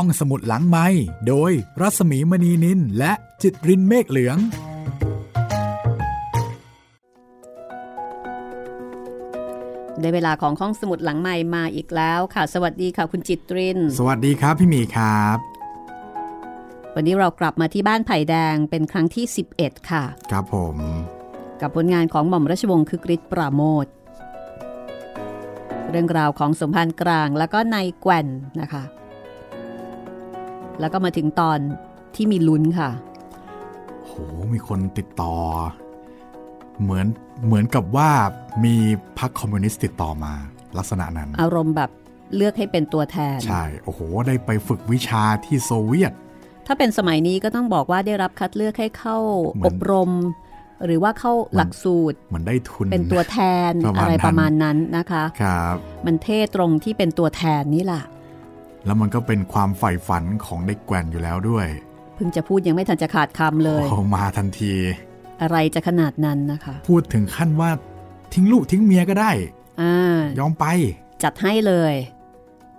ห้องสมุดหลังไม้โดยรัสมีมณีนินและจิตรินเมฆเหลือง ได้เวลาของห้องสมุดหลังใหม่มาอีกแล้วค่ะ สวัสดีค่ะคุณจิตริน สวัสดีครับพี่หมีครับ วันนี้เรากลับมาที่บ้านไผ่แดงเป็นครั้งที่ 11 ค่ะ ครับผม กับผลงานของหม่อมราชวงศ์คือกริชปราโมทเรื่องราวของสมภารกลางแล้วก็นายแกว่นนะคะ แล้วก็มาถึงตอนที่มีลุ้นค่ะ โห มีคนติดต่อ เหมือนเหมือนกับว่ามีพรรคคอมมิวนิสต์ติดต่อมา ลักษณะนั้น อารมณ์แบบเลือกให้เป็นตัวแทน ใช่ โอ้โห ได้ไปฝึกวิชาที่โซเวียต ถ้าเป็นสมัยนี้ก็ต้องบอกว่าได้รับคัดเลือกให้เข้าเหมืออนบรม หรือว่าเข้าหลักสูตรเหมือนได้ทุน เป็นตัวแทนประมาณอะไรนั้นประมาณนั้นนะคะ ครับ มันเท่ตรงที่เป็นตัวแทนนี่แหละ แล้วมันก็เป็นความใฝ่ฝันของเด็กแกว่นอยู่แล้วด้วย เพิ่งจะพูดยังไม่ทันจะขาดคำเลยโอ้มาทันที อะไรจะขนาดนั้นนะคะ พูดถึงขั้นว่า ทิ้งลูกทิ้งเมียก็ได้อ่ายอมไป จัดให้เลย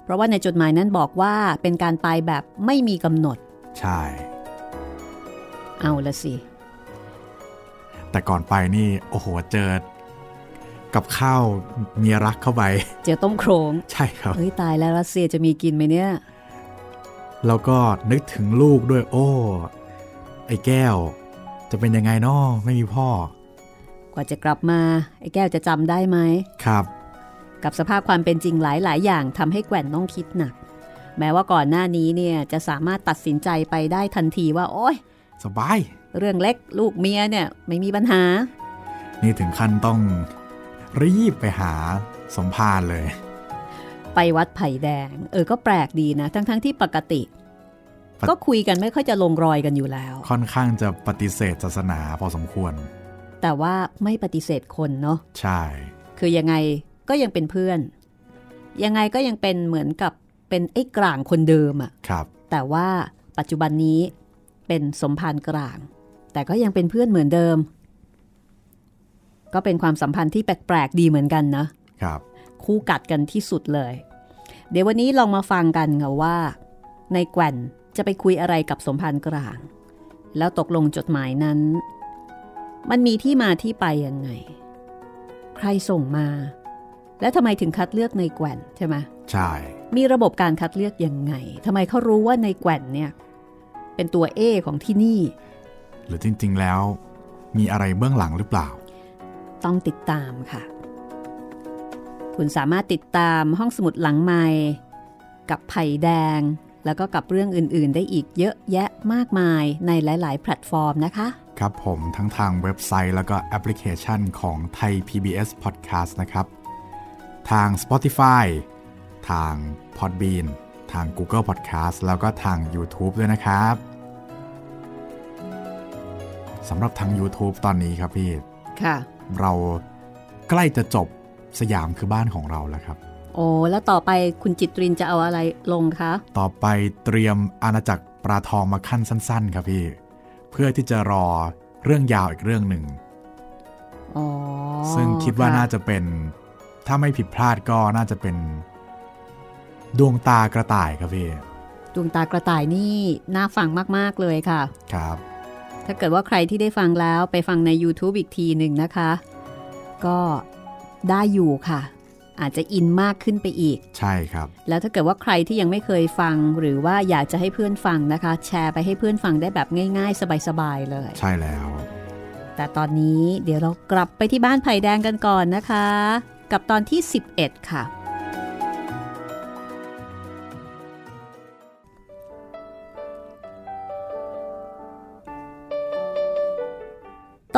เพราะว่าในจดหมายนั้นบอกว่าเป็นการไปแบบไม่มีกำหนด ใช่ เอาละสิ แต่ก่อนไปนี่ โอ้โหเจอ กับข้าวเมียรักเข้าไป เจอต้มโครงใช่ครับเฮ้ยตายแล้วรัสเซียจะมีกินไหมเนี่ยแล้วก็นึกถึงลูกด้วย โอ้ ไอ้แก้ว จะเป็นยังไงนาะไม่มีพ่อ กว่าจะกลับมา ไอ้แก้วจะจำได้ไหมครับ กับสภาพความเป็นจริงหลายๆ อย่างทำให้แกว่นต้องคิดหนัก แม้ว่าก่อนหน้านี้เนี่ยจะสามารถตัดสินใจไปได้ทันทีว่า โอ๊ยสบาย เรื่องเล็กลูกเมียเนี่ยไม่มีปัญหา นี่ถึงขั้นต้อง รีบไปหาสมภารเลย ไปวัดไผ่แดง เออก็แปลกดีนะ ทั้งๆทที่ปกติปกก็คุยกันไม่ค่อยจะลงรอยกันอยู่แล้ว ค่อนข้างจะปฏิเสธศาสนาพอสมควร แต่ว่าไม่ปฏิเสธคนเนาะใช่ คือยังไงก็ยังเป็นเพื่อน ยังไงก็ยังเป็นเหมือนกับเป็นไอ้กลางคนเดิมอะครับ แต่ว่าปัจจุบันนี้เป็นสมภารกลาง แต่ก็ยังเป็นเพื่อนเหมือนเดิม ก็เป็นความสัมพันธ์ที่แปลกๆดีเหมือนกันนะครับ คู่กัดกันที่สุดเลย เดี๋ยววันนี้ลองมาฟังกันค่ะว่า ในแกว่นจะไปคุยอะไรกับสมภารกลาง แล้วตกลงจดหมายนั้น มันมีที่มาที่ไปยังไง ใครส่งมา และทำไมถึงคัดเลือกในแกว่นใช่ไหมใช่ มีระบบการคัดเลือกยังไงทำไมเขารู้ว่าในแกว่นเนี่ย เป็นตัวเอของที่นี่ หรือจริงๆแล้ว มีอะไรเบื้องหลังหรือเปล่า ต้องติดตามค่ะ คุณสามารถติดตามห้องสมุดหลังใหม่กับไผ่แดง แล้วก็กับเรื่องอื่น ๆ ได้อีกเยอะแยะมากมายในหลาย ๆ แพลตฟอร์มนะคะ ครับผมทั้งทางเว็บไซต์แล้วก็แอปพลิเคชันของไทย PBS Podcast นะครับ ทาง Spotify ทาง Podbean ทาง Google Podcast แล้วก็ทาง YouTube ด้วยนะครับสำหรับทาง YouTube ตอนนี้ครับพี่ ค่ะ เราใกล้จะจบสยามคือบ้านของเราแล้วครับ โอ้แล้วต่อไปคุณจิตรินจะเอาอะไรลงคะ ต่อไปเตรียมอาณาจักรปลาทองมาขั้นสั้น ๆ ครับพี่ เพื่อที่จะรอเรื่องยาวอีกเรื่องหนึ่งอ๋อซึ่งคิดว่าะน่าจะเป็น ถ้าไม่ผิดพลาดก็น่าจะเป็น ดวงตากระต่ายครับพี่ดวงตากระต่ายนี่น่าฟังมาก ๆ เลยค่ะ ครับ ถ้าเกิดว่าใครที่ได้ฟังแล้วไปฟังใน YouTube อีกทีหนึ่งนะคะ ก็ได้อยู่ค่ะ อาจจะอินมากขึ้นไปอีก ใช่ครับ แล้วถ้าเกิดว่าใครที่ยังไม่เคยฟัง หรือว่าอยากจะให้เพื่อนฟังนะคะ แชร์ไปให้เพื่อนฟังได้แบบง่าย ๆ สบายๆเลย ใช่แล้ว แต่ตอนนี้เดี๋ยวเรากลับไปที่บ้านไผ่แดงกันก่อนนะคะ กับตอนที่ 11 ค่ะ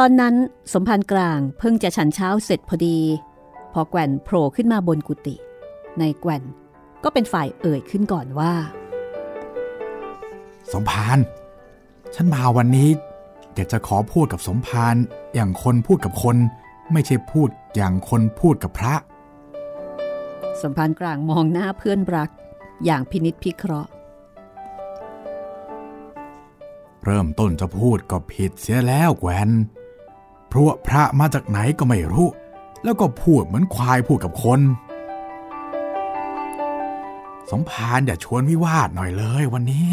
ตอนนั้นสมพันธ์กลางเพิ่งจะฉันเช้าเสร็จพอดี พอแกว่นโผล่ขึ้นมาบนกุฏิในแกว่นก็เป็นฝ่ายเอ่ยขึ้นก่อนว่า สมภารฉันมาวันนี้อยากจะขอพูดกับสมภารอย่างคนพูดกับคน ไม่ใช่พูดอย่างคนพูดกับพระ สมพันธ์กลางมองหน้าเพื่อนรักอย่างพินิษพิเคราะห์ เริ่มต้นจะพูดก็ผิดเสียแล้วแกวน เพราะพระมาจากไหนก็ไม่รู้ แล้วก็พูดเหมือนควายพูดกับคน สมภารอย่าชวนวิวาทหน่อยเลยวันนี้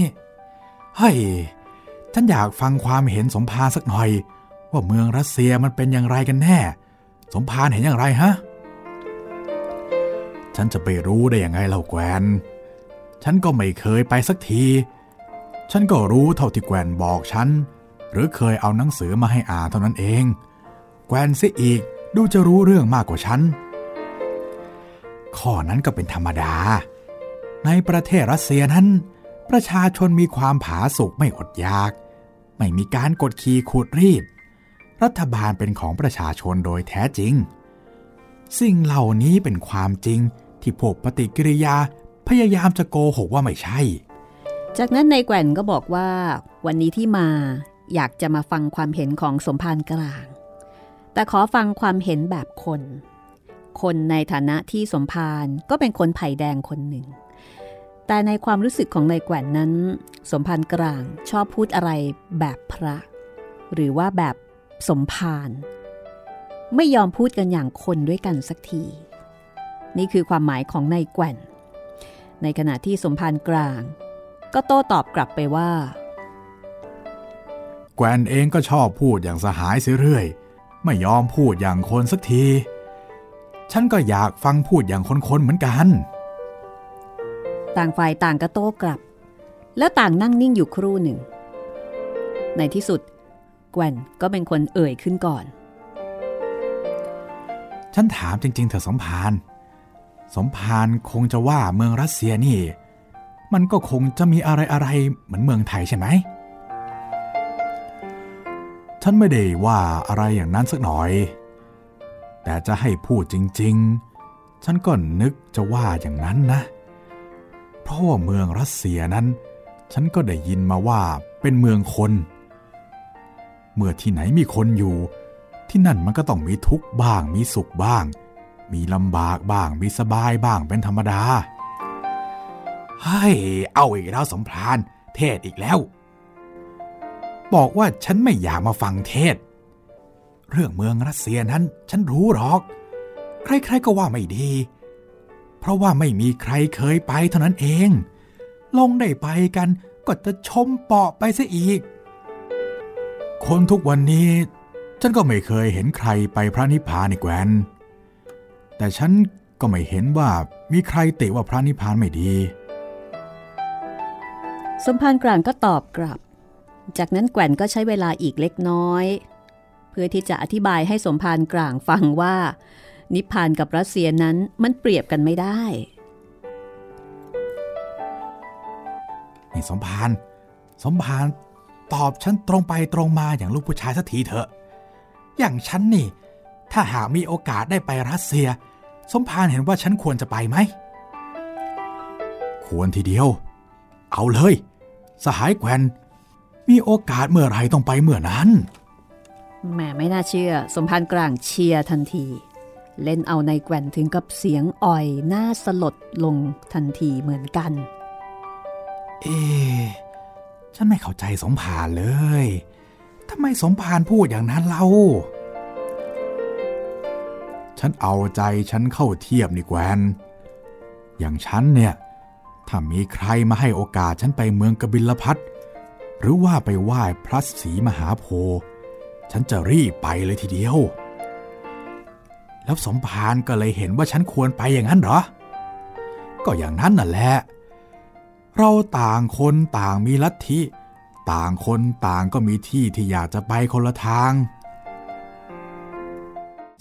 เฮ้ย ฉันอยากฟังความเห็นสมภารสักหน่อย ว่าเมืองรัสเซียมันเป็นอย่างไรกันแน่ สมภารเห็นอย่างไรฮะ ฉันจะไปรู้ได้ยังไงเล่าแกวนฉันก็ไม่เคยไปสักที ฉันก็รู้เท่าที่แกวนบอกฉัน หรือเคยเอาหนังสือมาให้อ่านเท่านั้นเอง แกวนเสียอีกดูจะรู้เรื่องมากกว่าฉัน ข้อนั้นก็เป็นธรรมดา ในประเทศรัสเซียนั้น ประชาชนมีความผาสุกไม่อดอยาก ไม่มีการกดขี่ขูดรีด รัฐบาลเป็นของประชาชนโดยแท้จริง สิ่งเหล่านี้เป็นความจริงที่พวกปฏิกิริยาพยายามจะโกหกว่าไม่ใช่ จากนั้นนายแก่นก็บอกว่า วันนี้ที่มาอยากจะมาฟังความเห็นของสมภารกลาง แต่ขอฟังความเห็นแบบคน คนในฐานะที่สมภารก็เป็นคนไผ่แดงคนหนึ่ง แต่ในความรู้สึกของนายแกว่นนั้น สมภารกลางชอบพูดอะไรแบบพระ หรือว่าแบบสมภารไม่ยอมพูดกันอย่างคนด้วยกันสักที นี่คือความหมายของนายแกว่น ในขณะที่สมภารกลาง ก็โต้ตอบกลับไปว่า แกวนเองก็ชอบพูดอย่างสหายเสียเรื่อย ไม่ยอมพูดอย่างคนสักที ฉันก็อยากฟังพูดอย่างคนๆเหมือนกัน ต่างฝ่ายต่างก็โต้กลับ แล้วต่างนั่งนิ่งอยู่ครู่หนึ่ง ในที่สุด แกวนก็เป็นคนเอ่ยขึ้นก่อน ฉันถามจริงๆเถอะสมภารสมภารคงจะว่าเมืองรัสเซียนี่ มันก็คงจะมีอะไรๆเหมือนเมืองไทยใช่ไหม ฉันไม่ได้ว่าอะไรอย่างนั้นสักหน่อย แต่จะให้พูดจริง ๆ ฉันก็นึกจะว่าอย่างนั้นนะ เพราะว่าเมืองรัสเซียนั้น ฉันก็ได้ยินมาว่าเป็นเมืองคน เมื่อที่ไหนมีคนอยู่ ที่นั่นมันก็ต้องมีทุกข์บ้าง มีสุขบ้าง มีลำบากบ้าง มีสบายบ้างเป็นธรรมดาเฮ้ยเอาอีกแล้วสมพรานเทศอีกแล้ว บอกว่าฉันไม่อยากมาฟังเทศ เรื่องเมืองรัสเซียนั้น ฉันรู้หรอก ใครๆก็ว่าไม่ดี เพราะว่าไม่มีใครเคยไปเท่านั้นเอง ลงได้ไปกันก็จะชมเปาะไปซะอีก คนทุกวันนี้ ฉันก็ไม่เคยเห็นใครไปพระนิพพานในแกวนแต่ฉันก็ไม่เห็นว่ามีใครติว่าพระนิพพานไม่ดี สมภารกลางก็ตอบกลับ จากนั้นแกว่นก็ใช้เวลาอีกเล็กน้อย เพื่อที่จะอธิบายให้สมภารกลางฟังว่า นิพพานกับรัสเซียนั้นมันเปรียบกันไม่ได้นี่สมภารสมภารตอบฉันตรงไปตรงมาอย่างลูกผู้ชายสักทีเถอะ อย่างฉันนี่ ถ้าหากมีโอกาสได้ไปรัสเซีย สมภารเห็นว่าฉันควรจะไปไหม ควรทีเดียว เอาเลย สหายแกวน มีโอกาสเมื่อไรต้องไปเมื่อนั้นแหมไม่น่าเชื่อ สมภารกลางเชียร์ทันที เล่นเอาในแกว่นถึงกับเสียงอ่อยหน้าสลดลงทันทีเหมือนกัน เอ๊ะฉันไม่เข้าใจสมภารเลยทำไมสมภารพูดอย่างนั้นเล่า ฉันเอาใจฉันเข้าเทียบนี่แกวนอย่างฉันเนี่ย ถ้ามีใครมาให้โอกาสฉันไปเมืองกบิลพัท หรือว่าไปไหว้พระศรีมหาโพธิ์ฉันจะรีบไปเลยทีเดียว แล้วสมภารก็เลยเห็นว่าฉันควรไปอย่างนั้นเหรอ ก็อย่างนั้นน่ะแหละ เราต่างคนต่างมีลัทธิ ต่างคนต่างก็มีที่ที่อยากจะไปคนละทาง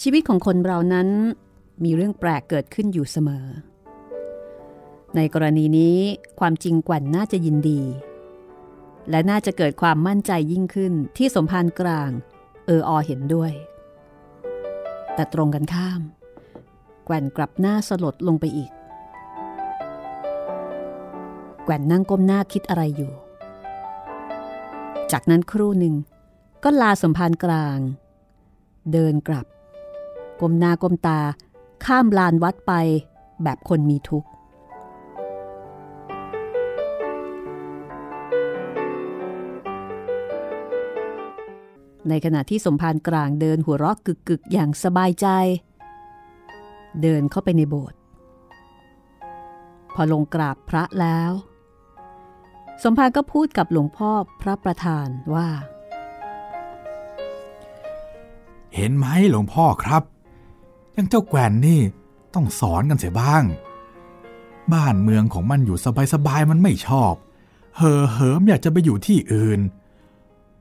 ชีวิตของคนเรานั้นมีเรื่องแปลกเกิดขึ้นอยู่เสมอ ในกรณีนี้ความจริงกว่าน่าจะยินดี และน่าจะเกิดความมั่นใจยิ่งขึ้นที่สมภารกลาง เอออเห็นด้วย แต่ตรงกันข้าม แกว่นกลับหน้าสลดลงไปอีก แกว่นนั่งก้มหน้าคิดอะไรอยู่ จากนั้นครู่หนึ่ง ก็ลาสมภารกลาง เดินกลับก้มหน้าก้มตาข้ามลานวัดไปแบบคนมีทุกข์ ในขณะที่สมภารกลางเดินหัวเราะกึกๆ อย่างสบายใจ เดินเข้าไปในโบสถ์พอลงกราบพระแล้ว สมภารก็พูดกับหลวงพ่อพระประธานว่า เห็นไหมหลวงพ่อครับ ยังเจ้าแกวนนี่ต้องสอนกันเสียบ้าง บ้านเมืองของมันอยู่สบายๆมันไม่ชอบ เห่อเหิมอยากจะไปอยู่ที่อื่น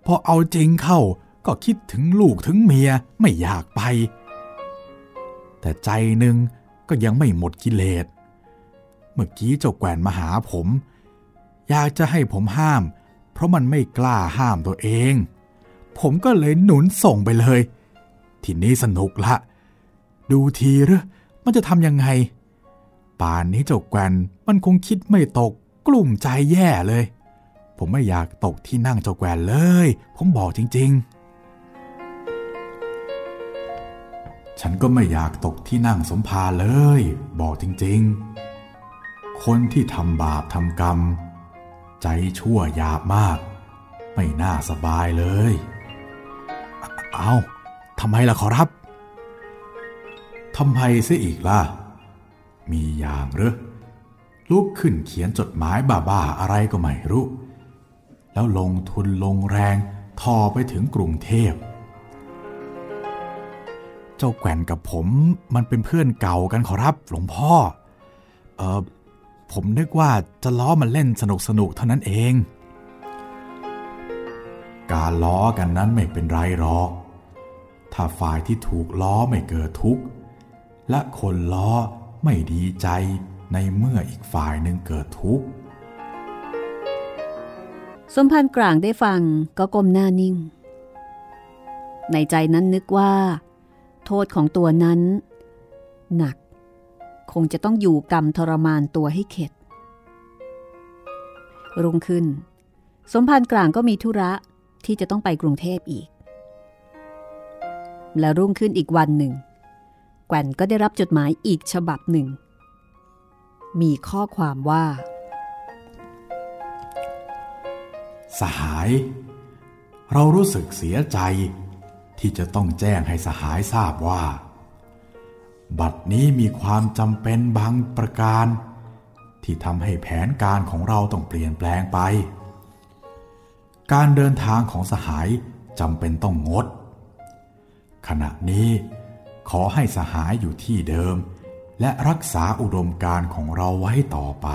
พอเอาจริงเข้า ก็คิดถึงลูกถึงเมียไม่อยากไป แต่ใจหนึ่งก็ยังไม่หมดกิเลส เมื่อกี้เจ้าแกวนมาหาผม อยากจะให้ผมห้าม เพราะมันไม่กล้าห้ามตัวเอง ผมก็เลยหนุนส่งไปเลย ทีนี้สนุกละ ดูทีหรือมันจะทำยังไง ป่านนี้เจ้าแกวนมันคงคิดไม่ตกกลุ่มใจแย่เลย ผมไม่อยากตกที่นั่งเจ้าแกวนเลย ผมบอกจริง ๆ ฉันก็ไม่อยากตกที่นั่งสมภาเลย บอกจริงๆ คนที่ทำบาปทำกรรม ใจชั่วหยาบมาก ไม่น่าสบายเลย เอาทำไมล่ะขอรับทำไมเสียอีกล่ะ มีอย่างหรือลุกขึ้นเขียนจดหมายบ้าๆอะไรก็ไม่รู้ แล้วลงทุนลงแรงทอไปถึงกรุงเทพ เจ้าแกว่นกับผมมันเป็นเพื่อนเก่ากันขอรับหลวงพ่อ เออผมนึกว่าจะล้อมันเล่นสนุกสนุกเท่านั้นเอง การล้อกันนั้นไม่เป็นไรหรอก ถ้าฝ่ายที่ถูกล้อไม่เกิดทุกข์ และคนล้อไม่ดีใจในเมื่ออีกฝ่ายหนึ่งเกิดทุกข์ สมพันธ์กลางได้ฟังก็ก้มหน้านิ่ง ในใจนั้นนึกว่า โทษของตัวนั้น หนัก คงจะต้องอยู่กรรมทรมานตัวให้เข็ด รุ่งขึ้น สมพันธ์กลางก็มีธุระที่จะต้องไปกรุงเทพอีก และรุ่งขึ้นอีกวันหนึ่ง แก่นก็ได้รับจดหมายอีกฉบับหนึ่ง มีข้อความว่า สหาย เรารู้สึกเสียใจ ที่จะต้องแจ้งให้สหายทราบว่า บัดนี้มีความจำเป็นบางประการ ที่ทำให้แผนการของเราต้องเปลี่ยนแปลงไป การเดินทางของสหายจำเป็นต้องงด ขณะนี้ขอให้สหายอยู่ที่เดิม และรักษาอุดมการของเราไว้ต่อไป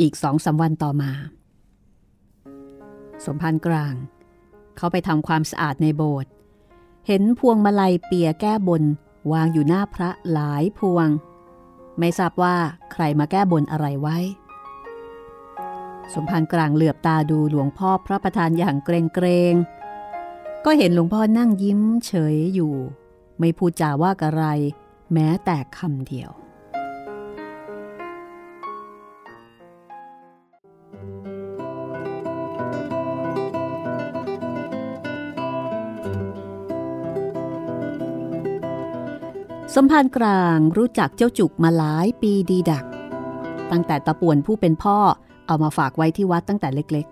อีกสองสาวันต่อมา สมพันธ์กลาง เขาไปทำความสะอาดในโบสถ์เห็นพวงมาลัยเปียแก้บนวางอยู่หน้าพระหลายพวง ไม่ทราบว่าใครมาแก้บนอะไรไว้ สมพันธ์กลางเหลือบตาดูหลวงพ่อพระประธานอย่างเกรงเกรงก็เห็นหลวงพ่อนั่งยิ้มเฉยอยู่ ไม่พูดจาว่าอะไร แม้แต่คำเดียว มภารกลางรู้จักเจ้าจุกมาหลายปีดีดัก ตั้งแต่ตะป่วนผู้เป็นพ่อเอามาฝากไว้ที่วัดตั้งแต่เล็ก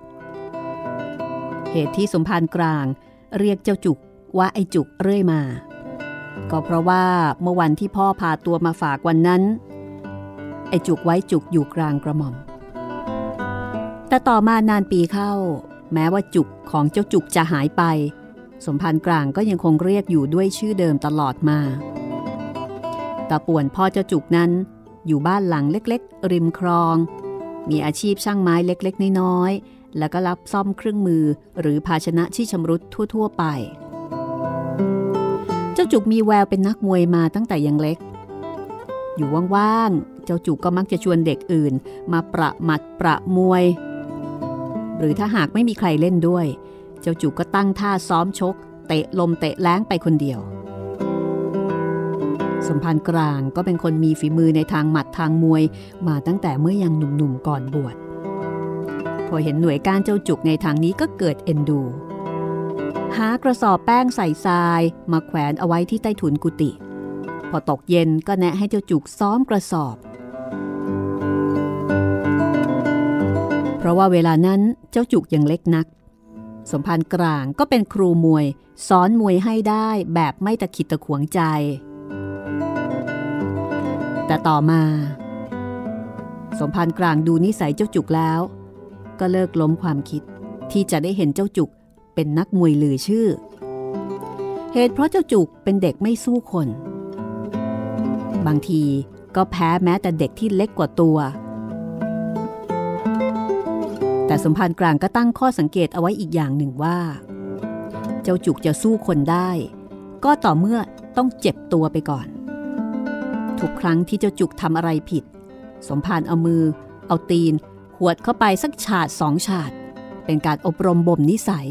ๆ เหตุที่สมภารกลางเรียกเจ้าจุกว่าไอจุกเรื่อยมา ก็เพราะว่าเมื่อวันที่พ่อพาตัวมาฝากวันนั้น ไอจุกไว้จุกอยู่กลางกระหม่อม แต่ต่อมานานปีเข้า แม้ว่าจุกของเจ้าจุกจะหายไป สมภารกลางก็ยังคงเรียกอยู่ด้วยชื่อเดิมตลอดมา ตาป่วนพ่อเจ้าจุกนั้น อยู่บ้านหลังเล็กๆ ริมคลอง มีอาชีพช่างไม้เล็กๆ น้อยๆ แล้วก็รับซ่อมเครื่องมือหรือภาชนะที่ชำรุดทั่ว ๆ ไป เจ้าจุกมีแววเป็นนักมวยมาตั้งแต่ยังเล็ก อยู่ว่างๆ เจ้าจุกก็มักจะชวนเด็กอื่น มาประหมัดประมวย หรือถ้าหากไม่มีใครเล่นด้วย เจ้าจุกก็ตั้งท่าซ้อมชก เตะลมเตะแล้งไปคนเดียว สมพันธ์กลางก็เป็นคนมีฝีมือในทางหมัดทางมวย มาตั้งแต่เมื่อยังหนุ่มๆก่อนบวช พอเห็นหน่วยกานเจ้าจุกในทางนี้ก็เกิดเอ็นดู หากระสอบแป้งใส่ทรายมาแขวนเอาไว้ที่ใต้ถุนกุฏิพอตกเย็นก็แนะให้เจ้าจุกซ้อมกระสอบ เพราะว่าเวลานั้นเจ้าจุกยังเล็กนัก สมพันธ์กลางก็เป็นครูมวย สอนมวยให้ได้แบบไม่ตะขิดตะขวงใจ แต่ต่อมา สมภารกลางดูนิสัยเจ้าจุกแล้ว ก็เลิกล้มความคิดที่จะได้เห็นเจ้าจุกเป็นนักมวยลือชื่อ เหตุเพราะเจ้าจุกเป็นเด็กไม่สู้คน บางทีก็แพ้แม้แต่เด็กที่เล็กกว่าตัว แต่สมภารกลางก็ตั้งข้อสังเกตเอาไว้อีกอย่างหนึ่งว่า เจ้าจุกจะสู้คนได้ ก็ต่อเมื่อต้องเจ็บตัวไปก่อน ทุกครั้งที่เจ้าจุกทำอะไรผิด สมภารเอามือ เอาตีน หวดเข้าไปสักฉาดสองฉาด เป็นการอบรมบ่มนิสัย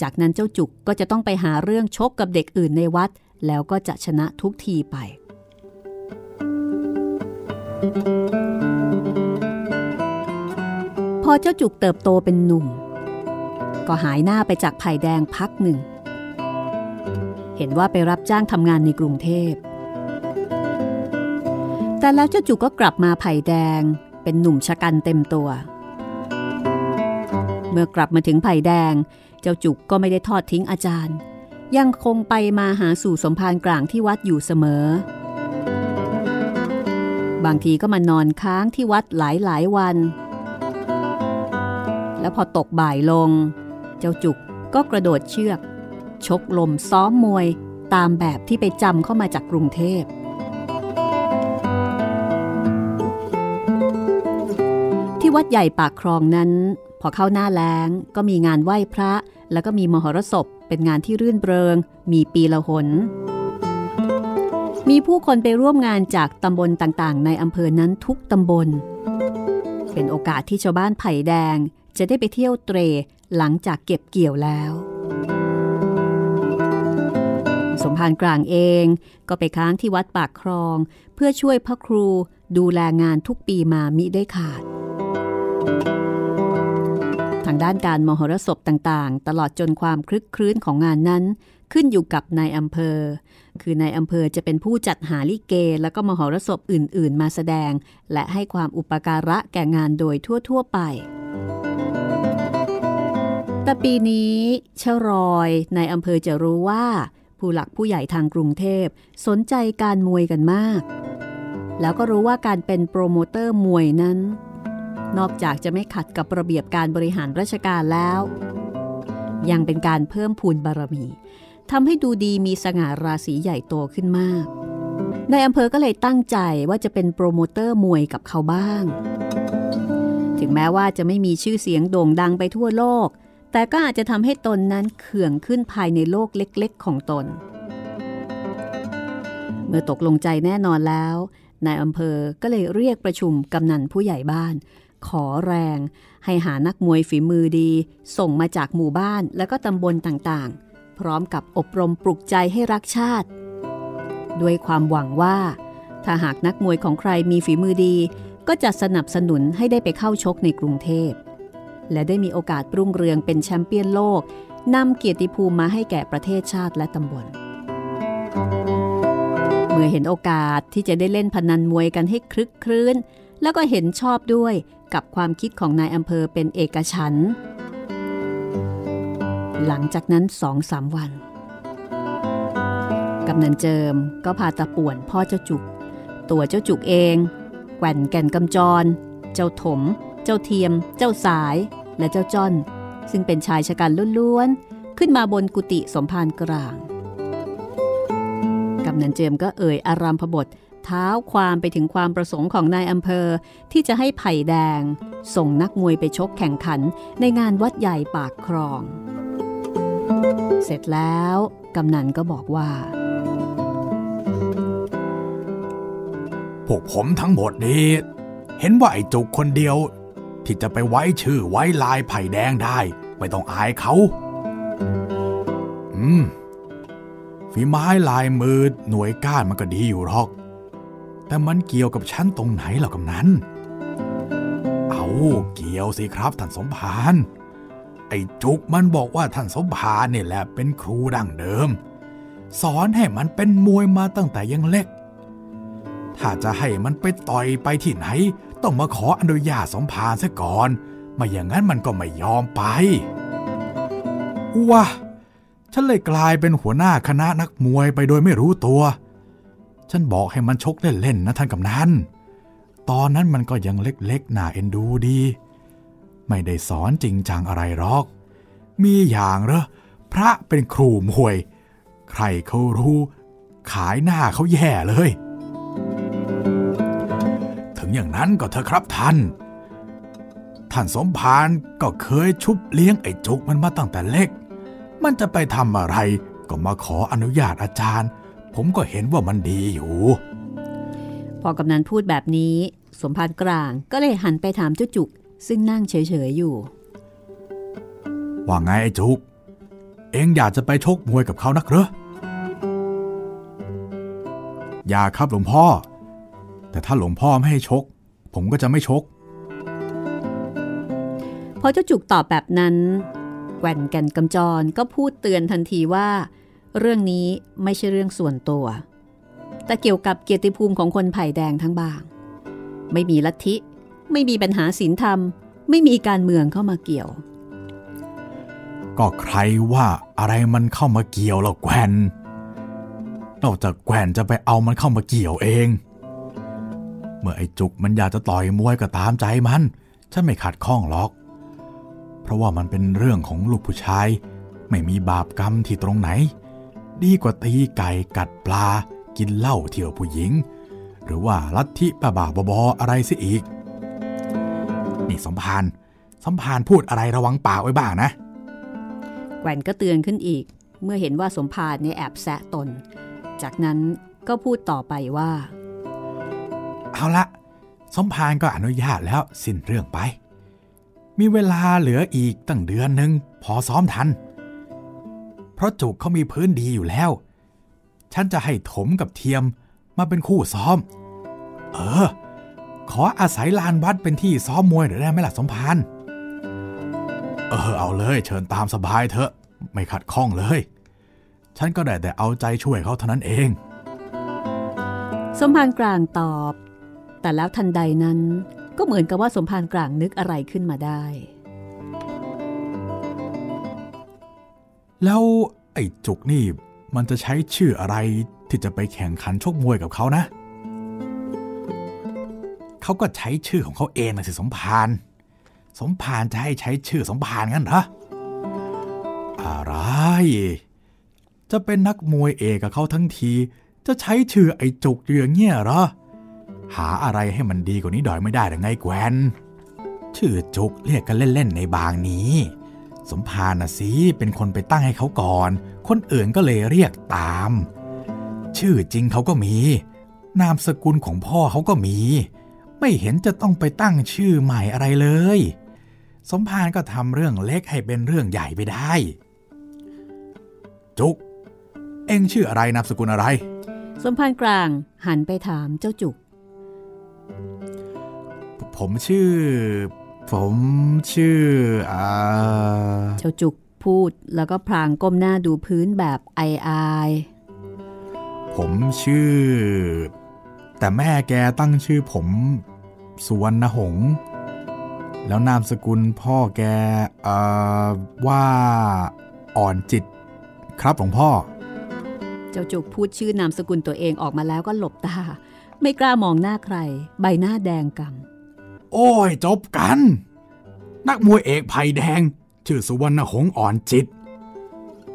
จากนั้นเจ้าจุกก็จะต้องไปหาเรื่องชกกับเด็กอื่นในวัด แล้วก็จะชนะทุกทีไป พอเจ้าจุกเติบโตเป็นหนุ่ม ก็หายหน้าไปจากไผ่แดงพักหนึ่ง เห็นว่าไปรับจ้างทำงานในกรุงเทพ แต่แล้วเจ้าจุกก็กลับมาไผ่แดง เป็นหนุ่มชะกันเต็มตัว เมื่อกลับมาถึงไผ่แดง เจ้าจุกก็ไม่ได้ทอดทิ้งอาจารย์ ยังคงไปมาหาสู่สมภารกลางที่วัดอยู่เสมอ บางทีก็มานอนค้างที่วัดหลายหลายวัน แล้วพอตกบ่ายลง เจ้าจุกก็กระโดดเชือก ชกลมซ้อมมวยตามแบบที่ไปจำเข้ามาจากกรุงเทพ วัดใหญ่ปากคลองนั้น พอเข้าหน้าแล้งก็มีงานไหว้พระ แล้วก็มีมหรสพ เป็นงานที่รื่นเริง มีปีละหน มีผู้คนไปร่วมงานจากตำบลต่างๆ ในอำเภอนั้นทุกตำบล เป็นโอกาสที่ชาวบ้านไผ่แดงจะได้ไปเที่ยวเตรหลังจากเก็บเกี่ยวแล้วสมภารกลางเองก็ไปค้างที่วัดปากคลอง เพื่อช่วยพระครูดูแลงานทุกปีมามิได้ขาด ทางด้านการมหรสพต่างๆ ตลอดจนความคลึกครื้นของงานนั้น ขึ้นอยู่กับนายอำเภอ คือนายอำเภอจะเป็นผู้จัดหาลิเก และก็มหรสพอื่น ๆ มาแสดง และให้ความอุปการะแก่งานโดยทั่ว ๆ ไปแต่ปีนี้เชรอยในอำเภอจะรู้ว่า ผู้หลักผู้ใหญ่ทางกรุงเทพสนใจการมวยกันมาก แล้วก็รู้ว่าการเป็นโปรโมเตอร์มวยนั้น นอกจากจะไม่ขัดกับระเบียบการบริหารราชการแล้ว ยังเป็นการเพิ่มพูนบารมีทำให้ดูดีมีสง่าราศีใหญ่โตขึ้นมาก ในอำเภอก็เลยตั้งใจว่าจะเป็นโปรโมเตอร์มวยกับเขาบ้าง ถึงแม้ว่าจะไม่มีชื่อเสียงโด่งดังไปทั่วโลก แต่ก็อาจจะทำให้ตนนั้นเขื่องขึ้นภายในโลกเล็กๆ ของตน เมื่อตกลงใจแน่นอนแล้วนายอำเภอก็เลยเรียกประชุมกำนันผู้ใหญ่บ้าน ขอแรง ให้หานักมวยฝีมือดี ส่งมาจากหมู่บ้านและก็ตำบลต่างๆ พร้อมกับอบรมปลุกใจให้รักชาติ ด้วยความหวังว่า ถ้าหากนักมวยของใครมีฝีมือดี ก็จะสนับสนุนให้ได้ไปเข้าชกในกรุงเทพ และได้มีโอกาสรุ่งเรืองเป็นแชมเปี้ยนโลกนำเกียรติภูมิมาให้แก่ประเทศชาติและตำบล เมื่อเห็นโอกาสที่จะได้เล่นพนันมวยกันให้คลึกครื้น แล้วก็เห็นชอบด้วยกับความคิดของนายอำเภอเป็นเอกฉันท์หลังจากนั้นสองสามวันกำนันเจิมก็พาตาป่วนพ่อเจ้าจุก ตัวเจ้าจุกเอง แกว่นแก่นกำจร เจ้าถม เจ้าเทียม เจ้าสาย และเจ้าจ้อน ซึ่งเป็นชายชะกันล้วนๆ ขึ้นมาบนกุฏิสมภารกลาง กำนันเจิมก็เอ่ยอารามพบท ท้าความไปถึงความประสงค์ของนายอำเภอ ที่จะให้ไผ่แดง ส่งนักมวยไปชกแข่งขันในงานวัดใหญ่ปากคลอง เสร็จแล้วกำนันก็บอกว่าพวกผมทั้งหมดนี้ เห็นว่าไอ้จุกคนเดียว ที่จะไปไว้ชื่อไว้ลายไผ่แดงได้ ไม่ต้องอายเขา อืมฝีไม้ลายมือหน่วยก้านมันก็ดีอยู่หรอก แต่มันเกี่ยวกับฉันตรงไหนหรอกำนั้นเอาเกี่ยวสิครับท่านสมภาร ไอ้จุกมันบอกว่าท่านสมภารนี่ยแหละเป็นครูดั้งเดิม สอนให้มันเป็นมวยมาตั้งแต่ยังเล็ก ถ้าจะให้มันไปต่อยไปที่ไหน ต้องมาขออนุญาตสมภารซะก่อน ไม่อย่างนั้นมันก็ไม่ยอมไปว้าฉันเลยกลายเป็นหัวหน้าคณะนักมวยไปโดยไม่รู้ตัว ฉันบอกให้มันชกเล่นๆนะท่านกำนันตอนนั้นมันก็ยังเล็กๆหน่าเอ็นดูดี ไม่ได้สอนจริงจังอะไรหรอก มีอย่างเหรอพระเป็นครูมวย ใครเขารู้ ขายหน้าเขาแย่เลย ถึงอย่างนั้นก็เถอะครับท่าน ท่านสมภารก็เคยชุบเลี้ยงไอ้จุกมันมาตั้งแต่เล็ก มันจะไปทำอะไรก็มาขออนุญาตอาจารย์ ผมก็เห็นว่ามันดีอยู่ พอกำนันพูดแบบนี้ สมภารกลางก็เลยหันไปถามเจ้าจุก ซึ่งนั่งเฉยๆอยู่ ว่าไงไอ้จุก เอ็งอยากจะไปชกมวยกับเขานักเหรออย่าครับหลวงพ่อ แต่ถ้าหลวงพ่อไม่ให้ชก ผมก็จะไม่ชก พอเจ้าจุกตอบแบบนั้น แกว่นแก่นกำจรก็พูดเตือนทันทีว่า เรื่องนี้ไม่ใช่เรื่องส่วนตัว แต่เกี่ยวกับเกียรติภูมิของคนไผ่แดงทั้งบาง ไม่มีลัทธิ ไม่มีปัญหาศีลธรรม ไม่มีการเมืองเข้ามาเกี่ยว ก็ใครว่าอะไรมันเข้ามาเกี่ยวหรอกแกวนนอกจากแกวนจะไปเอามันเข้ามาเกี่ยวเอง เมื่อไอ้จุกมันอยากจะต่อยมวยก็ตามใจมัน ฉันไม่ขัดข้องหรอก เพราะว่ามันเป็นเรื่องของลูกผู้ชาย ไม่มีบาปกรรมที่ตรงไหน ดีกว่าตีไก่กัดปลา กินเหล้าเที่ยวผู้หญิง หรือว่าลัทธิป้าบาบออะไรสิอีก นี่สมภารสมภารพูดอะไรระวังปากไว้บ้างนะ แกว่นก็เตือนขึ้นอีก เมื่อเห็นว่าสมภารเนี่ยแอบแซะตน จากนั้นก็พูดต่อไปว่า เอาละสมภารก็อนุญาตแล้วสิ้นเรื่องไป มีเวลาเหลืออีกตั้งเดือนหนึ่งพอซ้อมทัน เพราะจุกเขามีพื้นดีอยู่แล้ว ฉันจะให้ถมกับเทียมมาเป็นคู่ซ้อม เออ ขออาศัยลานวัดเป็นที่ซ้อมมวยหน่อยได้ไหมล่ะสมภารเออเอาเลยเชิญตามสบายเถอะ ไม่ขัดข้องเลย ฉันก็ได้แต่เอาใจช่วยเขาเท่านั้นเอง สมภารกลางตอบ แต่แล้วทันใดนั้นก็เหมือนกับว่าสมภารกลางนึกอะไรขึ้นมาได้ แล้วไอ้จุกนี่มันจะใช้ชื่ออะไรที่จะไปแข่งขันชกมวยกับเขานะ เขาก็ใช้ชื่อของเขาเองนะสิสมภารสมภารจะให้ใช้ชื่อสมภารงั้นเหรอ อะไร จะเป็นนักมวยเอกกับเขาทั้งที จะใช้ชื่อไอ้จุกอยู่องเงี้ยเหรอ หาอะไรให้มันดีกว่านี้ดอยไม่ได้หรือไงแกวน ชื่อจุกเรียกกันเล่นๆในบางนี้ สมภารน่ะสิเป็นคนไปตั้งให้เขาก่อน คนอื่นก็เลยเรียกตาม ชื่อจริงเขาก็มี นามสกุลของพ่อเขาก็มี ไม่เห็นจะต้องไปตั้งชื่อใหม่อะไรเลย สมภารก็ทำเรื่องเล็กให้เป็นเรื่องใหญ่ไปได้ จุก เอ็งชื่ออะไรนามสกุลอะไร สมภารกลางหันไปถามเจ้าจุก ผมชื่อ ผมชื่ออ่าเจ้าจุกพูดแล้วก็พลางก้มหน้าดูพื้นแบบไออายผมชื่อ แต่แม่แกตั้งชื่อผมสุวรรณหงษ์แล้วนามสกุลพ่อแกเอ่อว่าอ่อนจิต ครับหลวงพ่อ เจ้าจุกพูดชื่อนามสกุลตัวเองออกมาแล้วก็หลบตา ไม่กล้ามองหน้าใคร ใบหน้าแดงกำ โอ้ยจบกัน นักมวยเอกไผ่แดง ชื่อสุวรรณหงอ่อนจิต